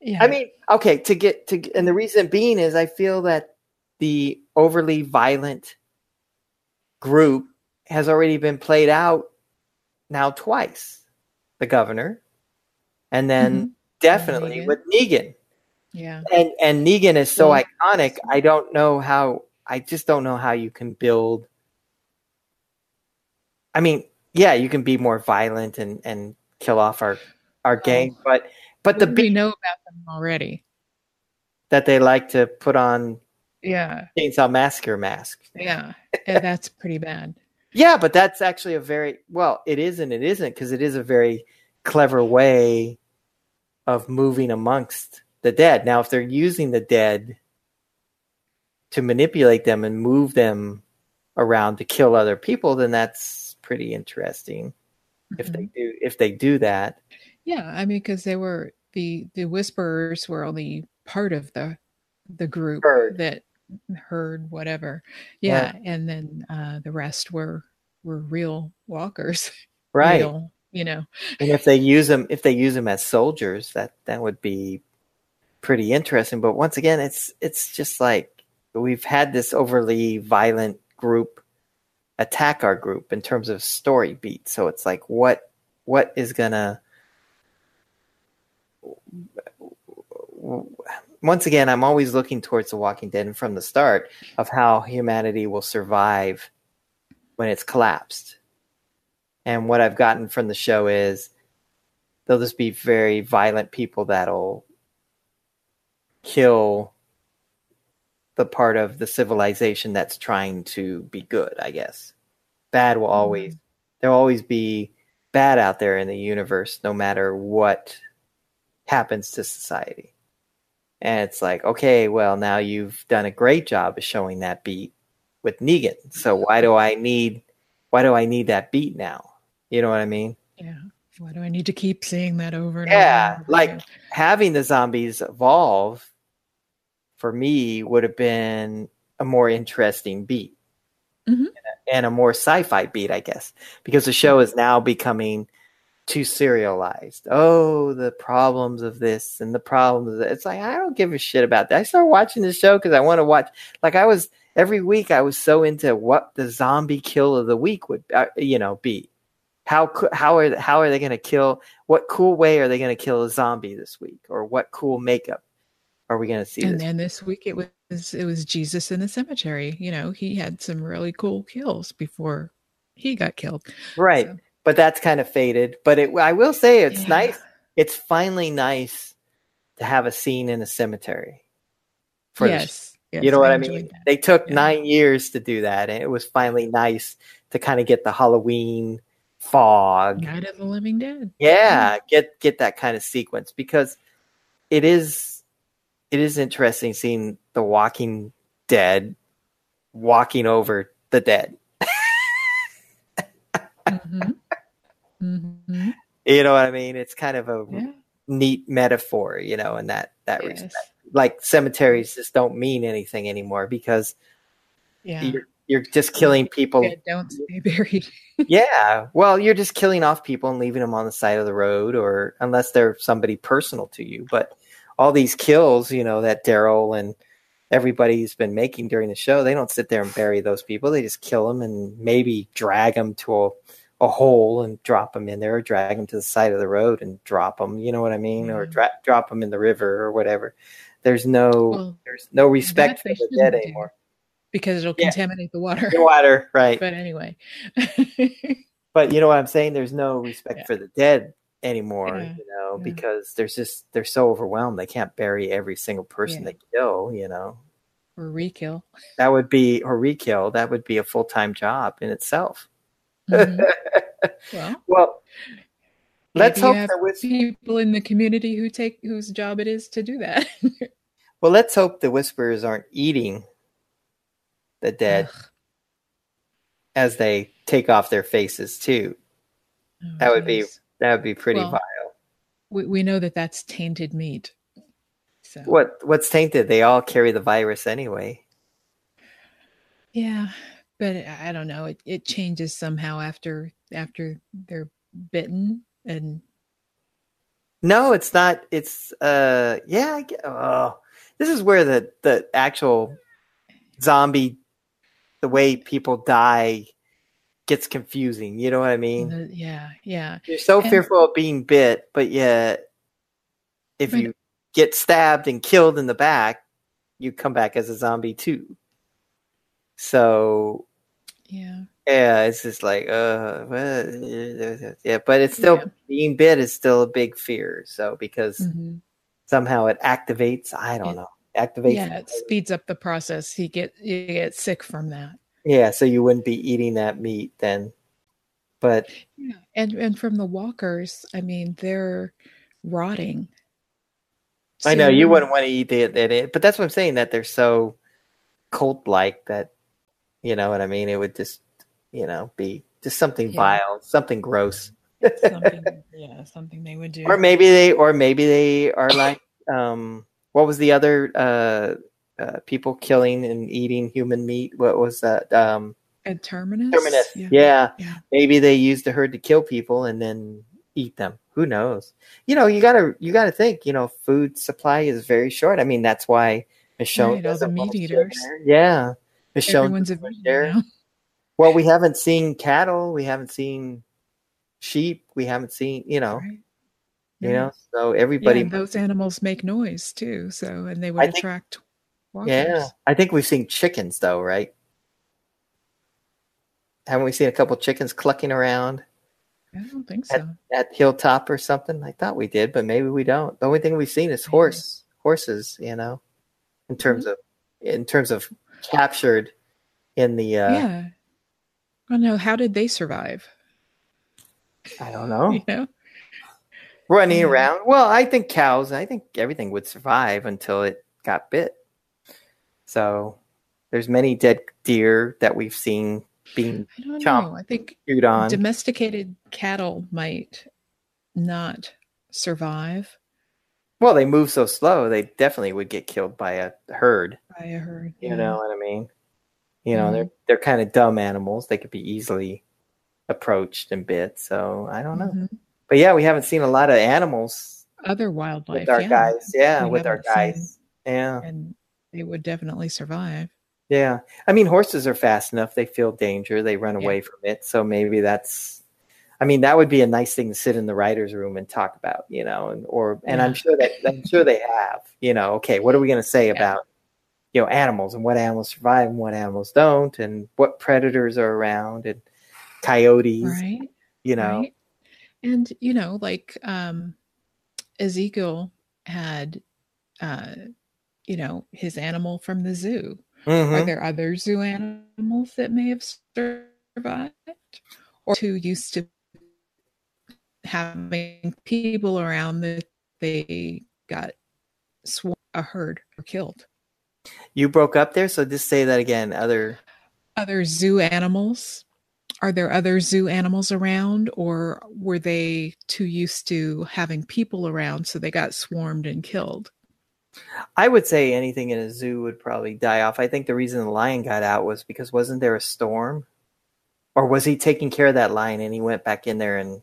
Yeah. I mean, okay, to get to and the reason being is I feel that the overly violent group has already been played out now twice. The governor and then Mhm. definitely Negan. with Negan. yeah. And and Negan is so Well- iconic. I don't know how I just don't know how you can build I mean, yeah, you can be more violent and and kill off our our gang, but but the we know about them already. that they like to put on Yeah. Chainsaw Massacre mask. Yeah. Yeah, that's pretty bad. Yeah, but that's actually a very well, it is and it isn't because it is a very clever way of moving amongst the dead. Now, if they're using the dead to manipulate them and move them around to kill other people, then that's pretty interesting. If they Mhm. do, if they do that, Yeah, I mean, because they were the the whisperers were only part of the the group Herd. that heard whatever. Yeah, and then uh, the rest were were real walkers. right? Real, you know. And if they use them, if they use them as soldiers, that that would be pretty interesting. But once again, it's it's just like we've had this overly violent group attack our group in terms of story beat. So it's like what what is gonna once again, I'm always looking towards The Walking Dead and from the start of how humanity will survive when it's collapsed. And what I've gotten from the show is they'll just be very violent people that'll kill the part of the civilization that's trying to be good, I guess. Bad will mm-hmm. always there'll always be bad out there in the universe no matter what happens to society. And it's like, okay, well now you've done a great job of showing that beat with Negan. So why do I need why do I need that beat now? You know what I mean? Yeah. Why do I need to keep seeing that over and Yeah, over? and over like again? having the zombies evolve for me would have been a more interesting beat Mhm. and a more sci-fi beat, I guess, because the show is now becoming too serialized. Oh, the problems of this and the problems of that. It's like I don't give a shit about that. I started watching the show because I want to watch. Like I was every week, I was so into what the zombie kill of the week would, uh, you know, be. How how are how are they going to kill? What cool way are they going to kill a zombie this week? Or what cool makeup are we going to see? and this then this week it was it was Jesus in the cemetery. You know, he had some really cool kills before he got killed. right? so- But that's kind of faded. But it, I will say, it's Yeah. nice. It's finally nice to have a scene in a cemetery. Yes, yes, you know what I mean? that. They took Yeah. nine years to do that, and it was finally nice to kind of get the Halloween fog. Night of the Living Dead. Yeah, get get that kind of sequence because it is it is interesting seeing the Walking Dead walking over the dead. hmm hmm You know what I mean? It's kind of a Yeah. neat metaphor, you know, in that that Yes. respect. Like cemeteries just don't mean anything anymore because Yeah. you're you're just killing people. Dead don't stay buried. Yeah. Well, you're just killing off people and leaving them on the side of the road, or unless they're somebody personal to you. But all these kills, you know, that Daryl and everybody's been making during the show, they don't sit there and bury those people. They just kill them and maybe drag them to a, a hole and drop them in there, or drag them to the side of the road and drop them. You know what I mean? Or Yeah. dra- drop them in the river or whatever. There's no Well, there's no respect for the dead anymore. because it'll Yeah. contaminate the water. The water, right? but anyway. but you know what I'm saying? There's no respect Yeah. for the dead anymore, Yeah. you know, because there's just they're so overwhelmed they can't bury every single person they kill, you know. or re-kill. That would be or re-kill, that would be a full time job in itself. Mhm. well, well let's hope the whis- people in the community who take whose job it is to do that. well let's hope the whisperers aren't eating the dead Ugh. as they take off their faces too. Oh, That would be that would be pretty Well, vile. We, we know that that's tainted meat. So What what's tainted? They all carry the virus anyway. yeah, but I don't know. It it changes somehow after after they're bitten, and No, it's not. It's uh, yeah. I get, oh, this is where the the actual zombie, the way people die, gets confusing. You know what I mean? yeah, yeah, You're so And- fearful of being bit, but yet, if But- you get stabbed and killed in the back, you come back as a zombie too. So yeah. yeah, it's just like uh, well, yeah, but it's still Yeah. being bit is still a big fear. So because Mhm. somehow it activates, I don't Yeah. know, activates. Yeah, it speeds up the process. You get you get sick from that. Yeah, so you wouldn't be eating that meat then. But Yeah, and and from the walkers, I mean, they're rotting. I know you wouldn't want to eat it, it, but that's what I'm saying that they're so cult like that you know what I mean. It would just you know be just something Yeah. vile, something gross, something, yeah, something they would do. or maybe they, or maybe they are like um, what was the other uh, uh, people killing and eating human meat? What was that? Um, At terminus. terminus. Yeah. Yeah. Yeah. maybe they used the herd to kill people and then eat them. Who knows? You know, you gotta you gotta think. You know, food supply is very short. I mean, that's why Michonne Right, all the meat eaters. Yeah, Michonne. Everyone's a doesn't wanna vegan share. now. Well, we haven't seen cattle. We haven't seen sheep. We haven't seen you know Right. you know. So Yeah, everybody. and those animals make noise too. So, and they would I think- attract walkers. Yeah, I think we've seen chickens though, right? Haven't we seen a couple chickens clucking around? I don't think so. at Hilltop or something. I thought we did, but maybe we don't. The only thing we've seen is horse horses, you know, in terms mm-hmm. of in terms of captured in the uh yeah. I don't know. How did they survive? I don't know. You know. Running Yeah. around. Well, I think cows, I think everything would survive until it got bit. So there's many dead deer that we've seen being I don't Chomp. know. I think chewed on. domesticated cattle might not survive well, they move so slow, they definitely would get killed by a herd. by a herd. You yeah. know what I mean? You know, Mhm. they're they're kind of dumb animals. They could be easily approached and bit. So I don't know. Mhm. But yeah, we haven't seen a lot of animals Other wildlife. with our yeah. guys. Yeah, We with our guys. Yeah, And they would definitely survive. yeah. I mean, horses are fast enough. They feel danger. They run Yeah. away from it. So maybe that's. I mean, that would be a nice thing to sit in the writers' room and talk about. You know, and or and I'm sure that I'm sure they have. You know, okay, what are we going to say Yeah. about you know animals and what animals survive and what animals don't and what predators are around and coyotes Right. you know Right. And you know, like um Ezekiel had uh you know, his animal from the zoo. Mhm. Are there other zoo animals that may have survived? Or who used to having people around that they got swarm a uh, herd or killed. you broke up there so just say that again other Other zoo animals? Are there other zoo animals around, or were they too used to having people around so they got swarmed and killed? i would say anything in a zoo would probably die off i think the reason the lion got out was because wasn't there a storm or was he taking care of that lion and he went back in there and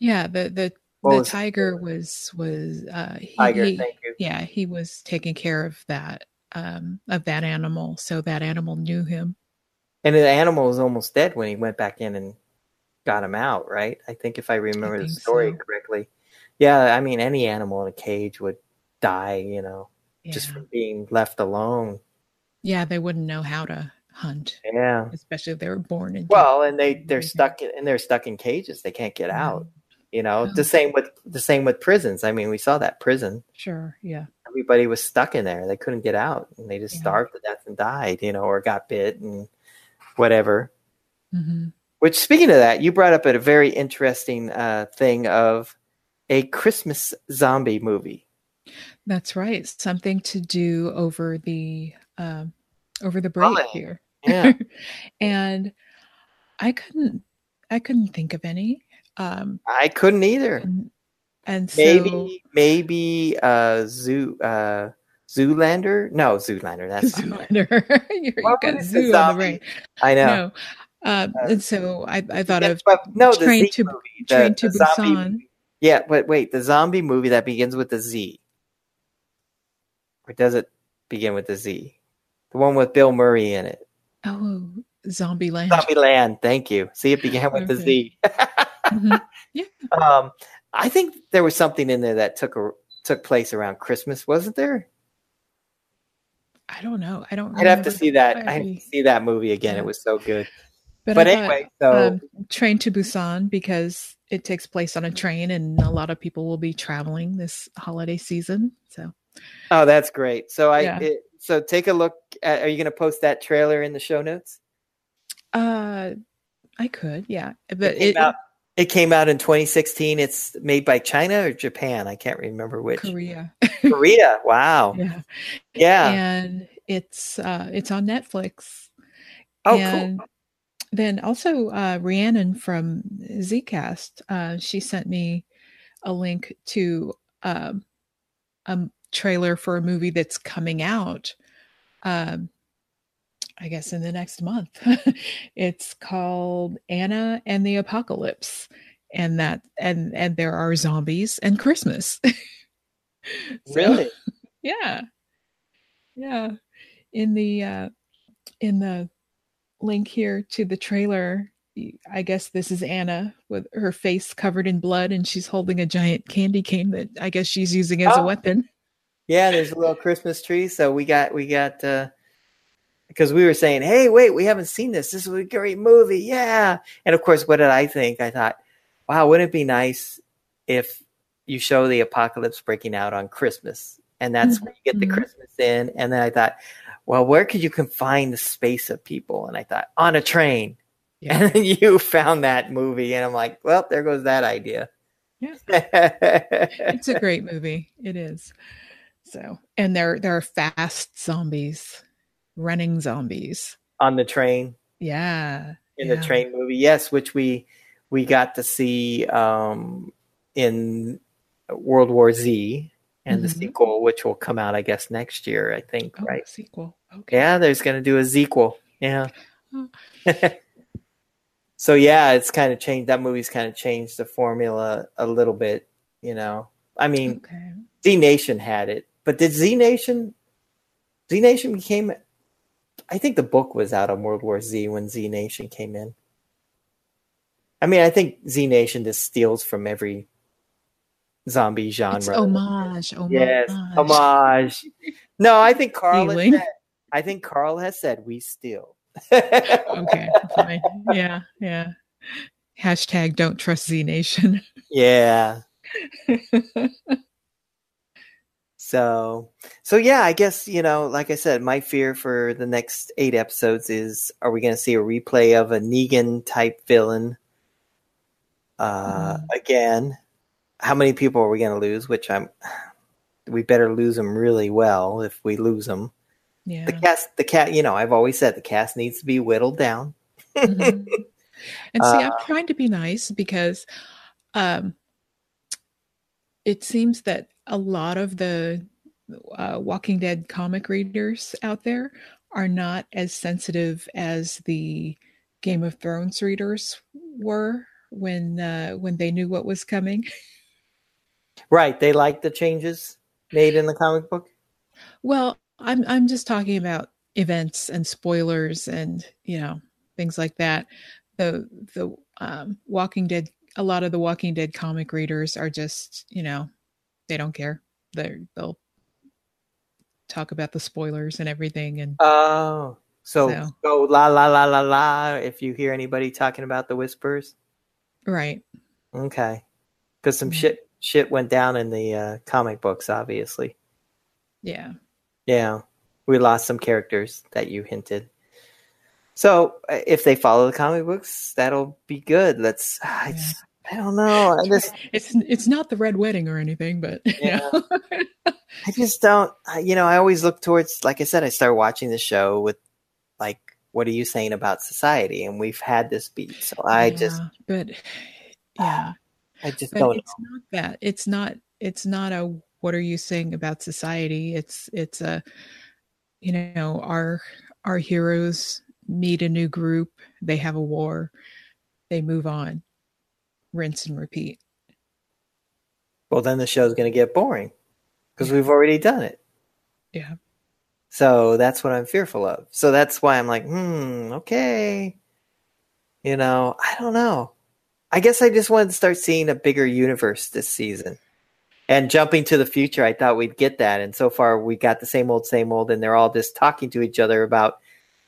Yeah, the the What the was- tiger was was uh he, tiger he- thank you yeah he was taking care of that um of that animal so that animal knew him and the animal was almost dead when he went back in and got him out right i think if i remember the story so. correctly yeah i mean any animal in a cage would die you know yeah. just from being left alone yeah they wouldn't know how to hunt yeah especially if they were born in Well, and they they're stuck in, and they're stuck in cages. They can't get out. You know, Oh. the same with the same with prisons. I mean, we saw that prison. sure yeah Everybody was stuck in there. They couldn't get out, and they just Yeah. starved to death and died. You know, or got bit and whatever. hmm Which, speaking of that, you brought up a very interesting uh, thing of a Christmas zombie movie. that's right something to do over the um over the break here Yeah, and i couldn't I couldn't think of any. Um, I couldn't either. and, and so Maybe maybe uh Zoo uh Zoolander? No, Zoolander. That's. Zoolander. you got zoo on the brain. I know. No. Um, Uh, and so I, I thought Yeah, of but no, the Train Z to- movie, the- Train to the zombie Busan. movie. Yeah, but wait, the zombie movie that begins with the Z. Or does it begin with the Z? The one with Bill Murray in it. oh Zombieland. Zombie Land, thank you. See, it began with the Z. Mhm. um, I think there was something in there that took a, took place around Christmas, wasn't there? I don't know. I don't. I'd have to see that. I have see that movie again. Yeah. It was so good. But, But anyway, so um, Train to Busan because it takes place on a train, and a lot of people will be traveling this holiday season. So oh, that's great. So I Yeah. it, so take a look. At, are you going to post that trailer in the show notes? uh, I could, yeah, but it it, out. It came out in 2016. It's made by China or Japan. I can't remember which. Korea, Korea. Wow. yeah, Yeah. and it's uh, it's on Netflix. oh, and cool. then also uh, Rhiannon from Zcast, uh, she sent me a link to um, a trailer for a movie that's coming out. Um, I guess in the next month. it's called Anna and the Apocalypse, and that and and there are zombies and Christmas. So- Really? yeah yeah in the uh in the link here to the trailer I guess this is anna with her face covered in blood and she's holding a giant candy cane that i guess she's using as a Oh. weapon Yeah, there's a little Christmas tree. So we got we got uh because we were saying, hey, wait, we haven't seen this. This is a great movie. Yeah. And of course, what did I think? I thought, wow, wouldn't it be nice if you show the apocalypse breaking out on Christmas? And that's where you get the Mhm. Christmas in. And then I thought, well, where could you confine the space of people? And I thought, on a train. Yeah. And then you found that movie, and I'm like, well, there goes that idea. Yeah. it's it's a great movie it is so and there there are fast zombies running zombies. On the train. yeah in yeah. the train movie yes which we we got to see um in world war z and the Mhm. sequel which will come out i guess next year i think oh, right? sequel. Okay. Yeah there's gonna do a sequel. Yeah. So yeah it's kind of changed that movie's kind of changed the formula a little bit you know? I mean okay. Z nation had it but did z nation z nation became i think the book was out on world war z when z nation came in. I mean i think z nation just steals from every zombie genre. It's homage homage yes homage. no i think carl has said, i think carl has said we steal. Okay fine. Yeah yeah. Hashtag don't trust z nation. Yeah So, so yeah, I guess you know, like I said, my fear for the next eight episodes is: are we going to see a replay of a Negan type villain uh, Mm. again? How many people are we going to lose? Which I'm, we better lose them really well if we lose them. yeah The cast, the cat, you know, I've always said the cast needs to be whittled down. Mhm. and see i'm Uh, trying to be nice because um it seems that a lot of the uh, walking dead comic readers out there are not as sensitive as the game of thrones readers were when uh, when they knew what was coming Right? They like the changes made in the comic book. well i'm i'm just talking about events and spoilers and you know things like that the the um, walking dead a lot of the walking dead comic readers are just you know they don't care they they'll talk about the spoilers and everything and Oh, so So. go la la la la la. If you hear anybody talking about the whispers, right okay, because some shit shit went down in the uh, comic books. Obviously, yeah yeah, we lost some characters that you hinted. So if they follow the comic books, that'll be good. Let's. I, just- I don't know. I just it's it's not the red wedding or anything but you know. I just don't. You know, I always look towards. Like I said, I started watching the show with like what are you saying about society? And we've had this beat. So I yeah, just, but yeah, I just but don't it's know. not that. It's not. It's not a. What are you saying about society? It's it's a. You know, our our heroes meet a new group. They have a war. They move on. Rinse and repeat. Well, then the show's going to get boring because we've already done it. Yeah. So that's what I'm fearful of. So that's why I'm like, hmm, okay. You know, I don't know. I guess I just wanted to start seeing a bigger universe this season. And jumping to the future, I thought we'd get that. And so far, we got the same old, same old. And they're all just talking to each other about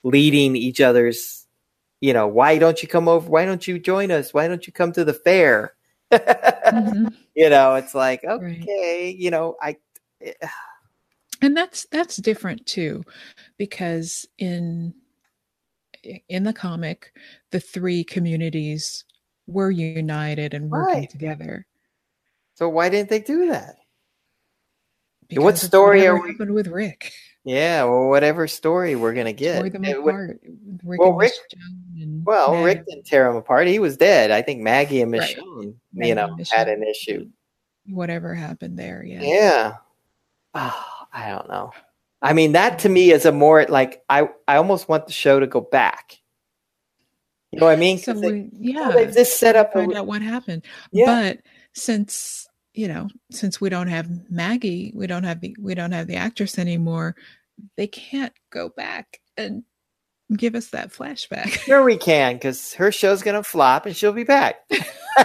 leading each other's, you know, why don't you come over? Why don't you join us? Why don't you come to the fair? Mhm. you know, it's like, Right. okay, you know, I, and that's that's different too because in in the comic the three communities were united and working Right. together so why didn't they do that? because What story are we- happened with rick Yeah, well, whatever story we're gonna get. Eh, apart rick well, Rick- and well, Mag- Rick didn't tear him apart. He was dead. I think Maggie and Right. Michonne, Maggie you know, and had an issue. whatever happened there yeah Yeah. Oh, I don't know. I mean, that to me is a more like I. I almost want the show to go back. You know what I mean? so they, yeah well, they've just set up. find A, out what happened yeah, but since you know since we don't have maggie we don't have the we don't have the actress anymore they can't go back and give us that flashback sure we can because her show's gonna flop and she'll be back.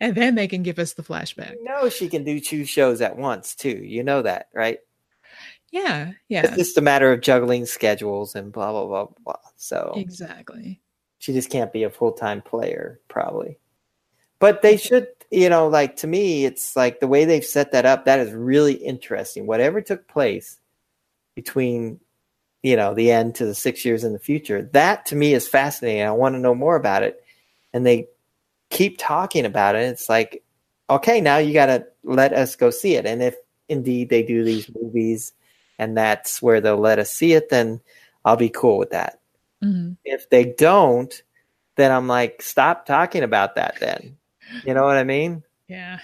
and then they can give us the flashback you know she can do two shows at once too. You know that, right? yeah yeah It's just a matter of juggling schedules and blah blah blah blah. So exactly she just can't be a full time player, probably. But they should, you know, like to me, it's like the way they've set that up. That is really interesting. Whatever took place between, you know, the end to the six years in the future, that to me is fascinating. I want to know more about it, and they keep talking about it. It's like, okay, now you got to let us go see it. And if indeed they do these movies, and that's where they'll let us see it, then I'll be cool with that Mhm. if they don't, then I'm like, stop talking about that then. You know what I mean? yeah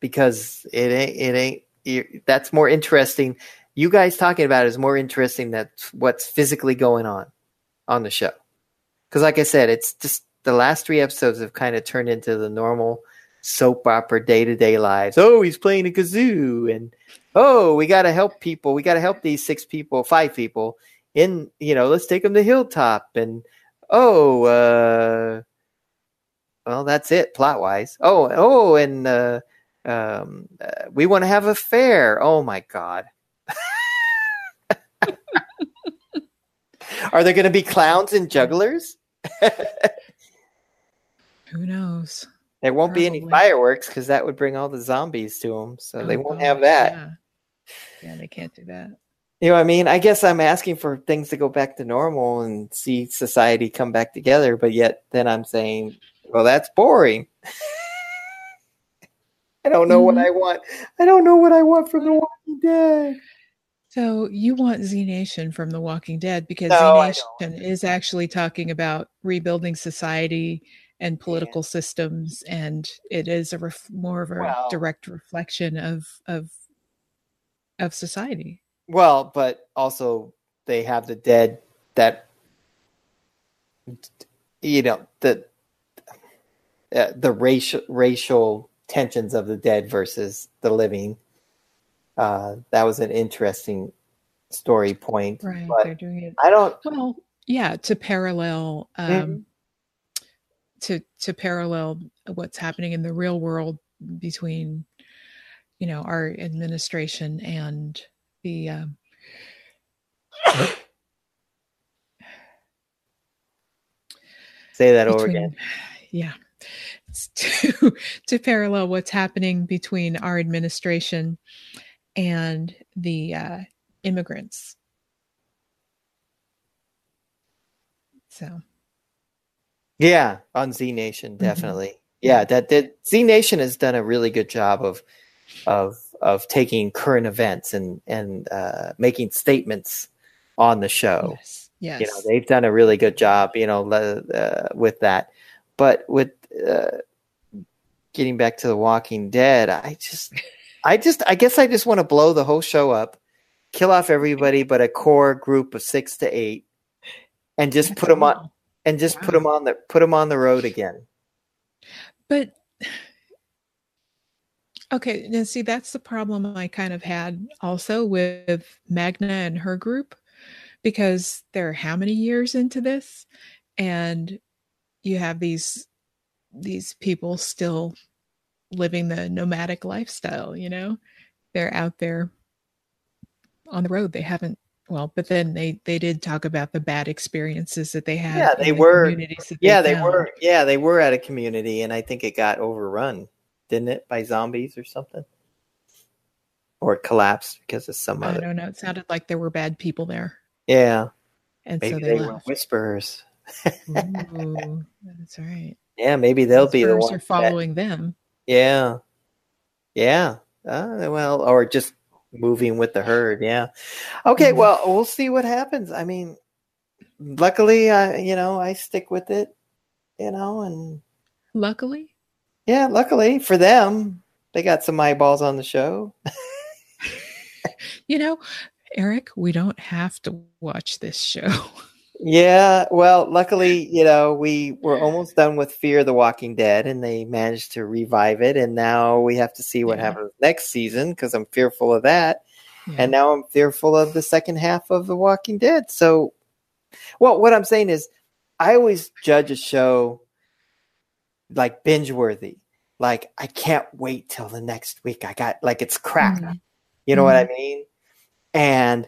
Because it ain't, it ain't, that's more interesting. You guys talking about it is more interesting than what's physically going on on the show. Because, like I said, it's just the last three episodes have kind of turned into the normal soap opera day to day lives. Oh, he's playing a kazoo, and oh, we got to help people. We got to help these six people, five people in, you know, let's take them to Hilltop. And oh, uh, well, that's it plot wise. Oh, oh, and uh, um, uh, we want to have a fair. Oh my God. Are there going to be clowns and jugglers? who knows There won't be any fireworks because that would bring all the zombies to them. So they Oh, won't have that. yeah. yeah they can't do that You know what I mean? I guess I'm asking for things to go back to normal and see society come back together, but yet then I'm saying, well, that's boring. I don't know what Mhm. I want. I don't know what I want from The Walking Dead. So you want Z Nation from The Walking Dead because No, Z Nation is actually talking about rebuilding society and political systems, and it is a ref- more of a Well- direct reflection of of of society. Well, but also they have the dead that you know the uh, the racial racial tensions of the dead versus the living. Uh, that was an interesting story point. Right? But They're doing it I don't. well, yeah, to parallel um, Mhm. to to parallel what's happening in the real world between you know our administration and the um, Say that over again. Yeah. To to parallel what's happening between our administration and the uh, immigrants. So Yeah, on Z Nation, Mm-hmm. definitely. Yeah, that did. Z Nation has done a really good job of of of taking current events and and uh, making statements on the show. Yes. Yes. You know, they've done a really good job, you know, uh, with that. But with uh, getting back to The Walking Dead, I just, I just, I guess I just want to blow the whole show up, kill off everybody but a core group of six to eight, and just That's put them on and just put them on the put them on the road again. But okay, now see that's the problem I kind of had also with Magna and her group because they're how many years into this and you have these these people still living the nomadic lifestyle, you know? They're out there on the road. They haven't well, but then they they did talk about the bad experiences that they had. Yeah, they the were- communities that Yeah, they found. were. Yeah, they were at a community, and I think it got overrun, didn't it, by zombies or something, or it collapsed because of some I other. don't know. It sounded like there were bad people there. Yeah, And maybe so they, they, were whisperers. Ooh, that's right. Yeah, maybe they'll be the ones. are that- following them. yeah, yeah. Uh, well, or just moving with the herd. Yeah. Okay. Mhm. Well, we'll see what happens. I mean, luckily, I you know I stick with it. You know, and Luckily, yeah, luckily for them, they got some eyeballs on the show. you know, Eric, we don't have to watch this show. Yeah, well, luckily, you know, we were almost done with Fear the Walking Dead and they managed to revive it. And now we have to see what Yeah. happens next season because I'm fearful of that. Yeah. And now I'm fearful of the second half of The Walking Dead. So, well, what I'm saying is, I always judge a show like binge worthy. Like, I can't wait till the next week. I got, like, it's crack. Mhm. You know what I mean? And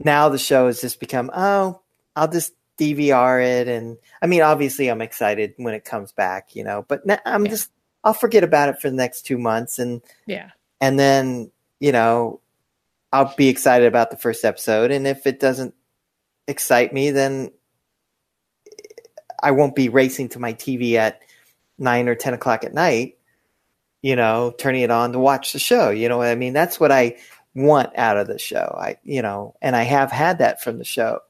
now the show has just become, oh, I'll just DVR it. And I mean, obviously, I'm excited when it comes back, you know, but now I'm Yeah. just, I'll forget about it for the next two months. And, yeah. and then, you know, I'll be excited about the first episode. And if it doesn't excite me, then I won't be racing to my TV at nine or 10 o'clock at night, you know, turning it on to watch the show. You know what I mean? That's what I want out of the show. I, you know, and I have had that from the show,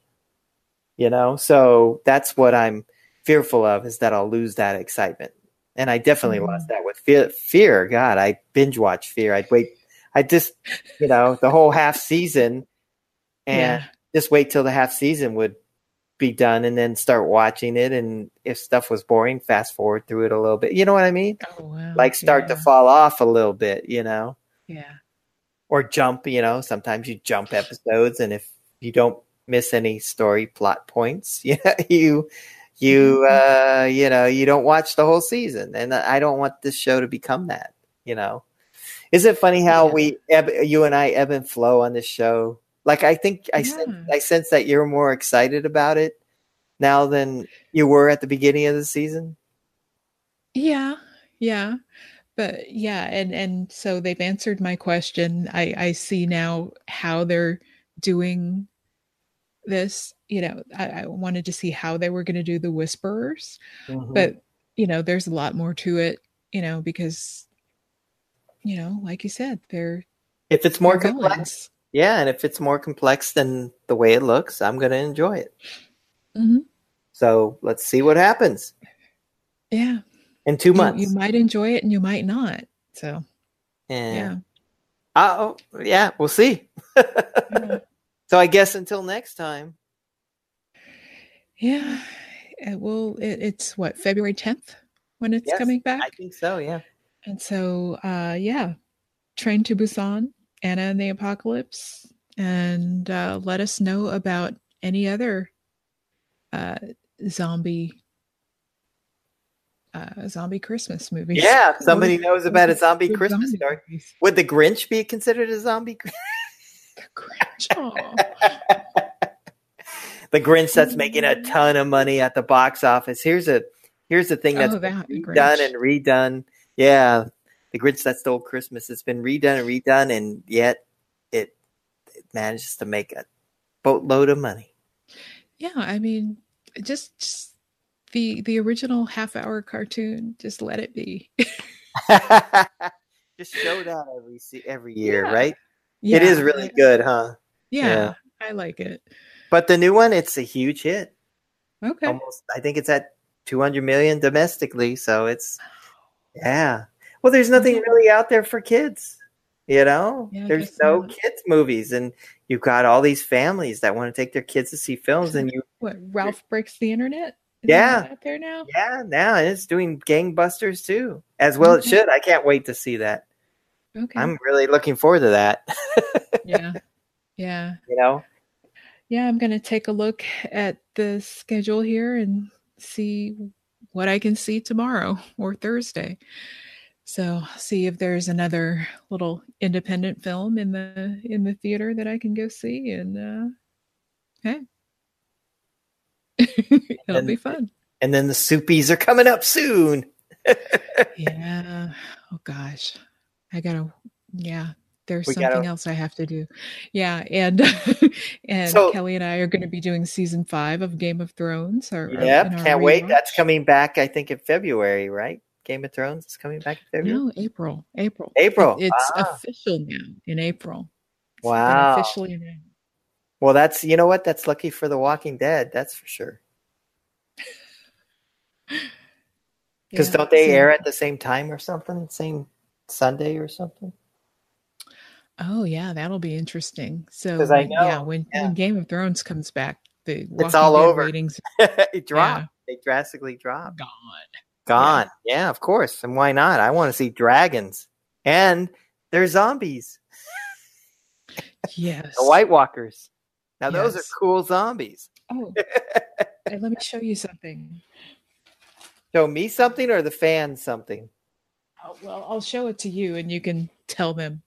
you know, so that's what I'm fearful of is that I'll lose that excitement. And I definitely Mhm. lost that with fear. Fear, God, I binge watch Fear. I'd wait, I just, you know, the whole half season and yeah. just wait till the half season would be done and then start watching it. And if stuff was boring, fast forward through it a little bit. You know what I mean? Oh wow. Like start yeah. to fall off a little bit, you know, Yeah. or jump, you know, sometimes you jump episodes and if you don't miss any story plot points, yeah, you, you, uh, you know, you don't watch the whole season. And I don't want this show to become that, you know. Is it funny how Yeah. we, ebb, you and I ebb and flow on this show? Like I think I sense, I sense that you're more excited about it now than you were at the beginning of the season. Yeah. Yeah. But yeah, and and so they've answered my question. I I see now how they're doing this. You know, I, I wanted to see how they were going to do the whisperers. Mm-hmm. but you know there's a lot more to it you know because you know like you said they're if it's more complex, villains. yeah, and if it's more complex than the way it looks, I'm going to enjoy it. Mhm. So let's see what happens yeah in two months. you might enjoy it and you might not so yeah. yeah Oh, yeah, we'll see. yeah, so I guess until next time. yeah. It will it, it's what february 10th when it's Yes, coming back I think so. Yeah. and so uh yeah train to busan anna and the apocalypse and uh let us know about any other uh zombie uh zombie christmas movies Yeah. Somebody knows about a zombie Christmas story. Would the Grinch be considered a zombie? The Grinch. The Grinch that's making a ton of money at the box office. Here's a here's the thing oh, that's Oh, that Grinch. and redone. Yeah, the Grinch that stole Christmas. It's been redone and redone, and yet it, it manages to make a boatload of money. yeah i mean just, just the the original half hour cartoon just let it be Just show that every every year, Yeah. right? Yeah it is really good, huh? yeah, Yeah. i like it But the new one, it's a huge hit. Okay. Almost, I think it's at 200 million domestically. So it's, yeah. Well, there's nothing Okay. really out there for kids. You know, Yeah, there's no not. kids movies, and you've got all these families that want to take their kids to see films, and you, What Ralph breaks the internet? Is Yeah. out there now. yeah, now it's doing gangbusters too, as well it should. I can't wait to see that. Okay. I'm really looking forward to that. yeah. Yeah. you know, Yeah. I'm going to take a look at the schedule here and see what I can see tomorrow or Thursday. So see if there's another little independent film in the in the theater that I can go see and uh hey. It'll be fun. and then the soupies are coming up soon. Yeah. Oh gosh. I gotta yeah. There's We something gotta- else I have to do. Yeah, and and So- Kelly and I are gonna be doing season five of Game of Thrones. Our- Yep, can't wait. That's coming back. I think in February, right? Game of Thrones is coming back in February. No, April. April. April. It- it's Ah. official now in April. It's Wow. Officially announced. Well, that's you know what? That's lucky for The Walking Dead. That's for sure. Because Yeah, don't they so- air at the same time or something? Same Sunday or something? Oh yeah, that'll be interesting. So I when- yeah, when yeah. when Game of Thrones comes back, the Walking all over. ratings it dropped. Yeah. They drastically dropped. gone. Gone. Yeah. of course. And why not? I want to see dragons. And they're zombies. Yes. The White Walkers. Now those are cool zombies. Oh, hey, let me show you something. Show me something or the fans something. Oh, well, I'll show it to you, and you can tell them.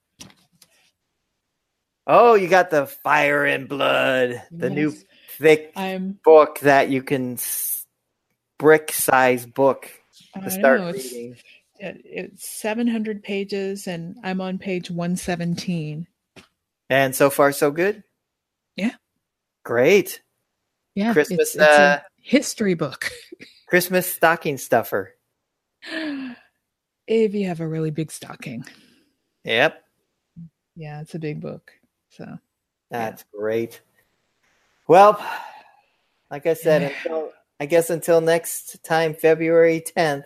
Oh, you got the Fire and Blood, the new thick I'm. book that you can brick size book to start know, it's, reading. it- it's 700 pages, and I'm on page 117. And so far, so good. Yeah. Great. Yeah, Christmas, It's, it's uh, history book. Christmas stocking stuffer. if you have a really big stocking, Yep. yeah, it's a big book. So That's great. Well, like I said, until, I guess until next time, February 10th.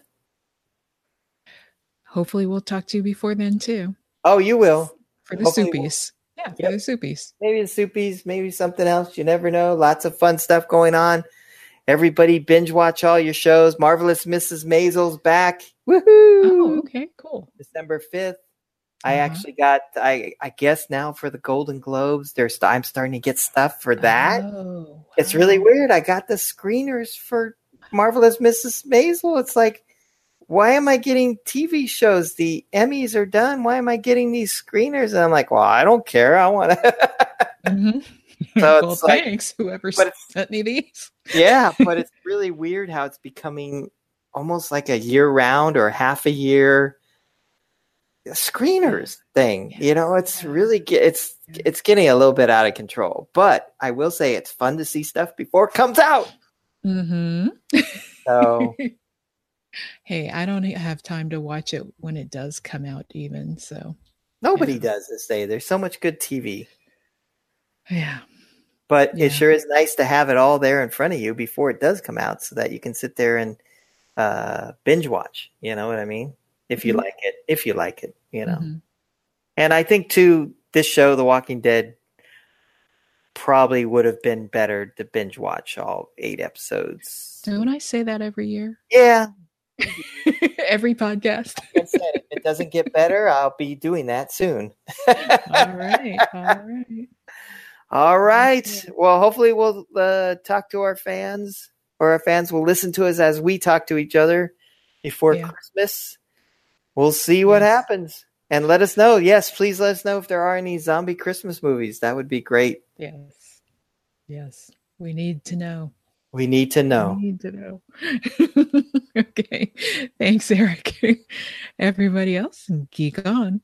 hopefully, we'll talk to you before then too Oh, you will. for the Hopefully we'll- soupies. Yeah, for the soupies. Maybe the soupies, maybe something else. You never know. Lots of fun stuff going on. Everybody binge watch all your shows. Marvelous Mrs. Maisel's back. Woohoo! Oh, okay, cool. December 5th. I Uh-huh. actually got I I guess now for the Golden Globes, there's I'm starting to get stuff for that. Oh, It's really weird. I got the screeners for Marvelous Mrs. Maisel. It's like why am I getting TV shows? The Emmys are done. Why am I getting these screeners? And I'm like, well, I don't care. I want to. Mhm. So well, it's like- thanks, whoever sent me these. yeah, but it's really weird how it's becoming almost like a year round or half a year screeners thing. You know, it's really it's it's getting a little bit out of control. But I will say it's fun to see stuff before it comes out. hmm So hey, I don't have time to watch it when it does come out, even. So, nobody Yeah. does this day. There's so much good TV. Yeah. But Yeah. it sure is nice to have it all there in front of you before it does come out so that you can sit there and uh, binge watch. You know what I mean? If you Mhm. like it, if you like it, you know. Mhm. And I think too, this show, The Walking Dead, probably would have been better to binge watch all eight episodes. Don't I say that every year? Yeah, every podcast. like said, if it doesn't get better, I'll be doing that soon. all right. All right. All right. Well, hopefully we'll uh, talk to our fans, or our fans will listen to us as we talk to each other before Yeah. Christmas. We'll see what Yes. happens. And let us know. Yes, please let us know if there are any zombie Christmas movies. That would be great. Yes. Yes. We need to know. We need to know. We need to know. okay. Thanks, Eric. Everybody else, geek on.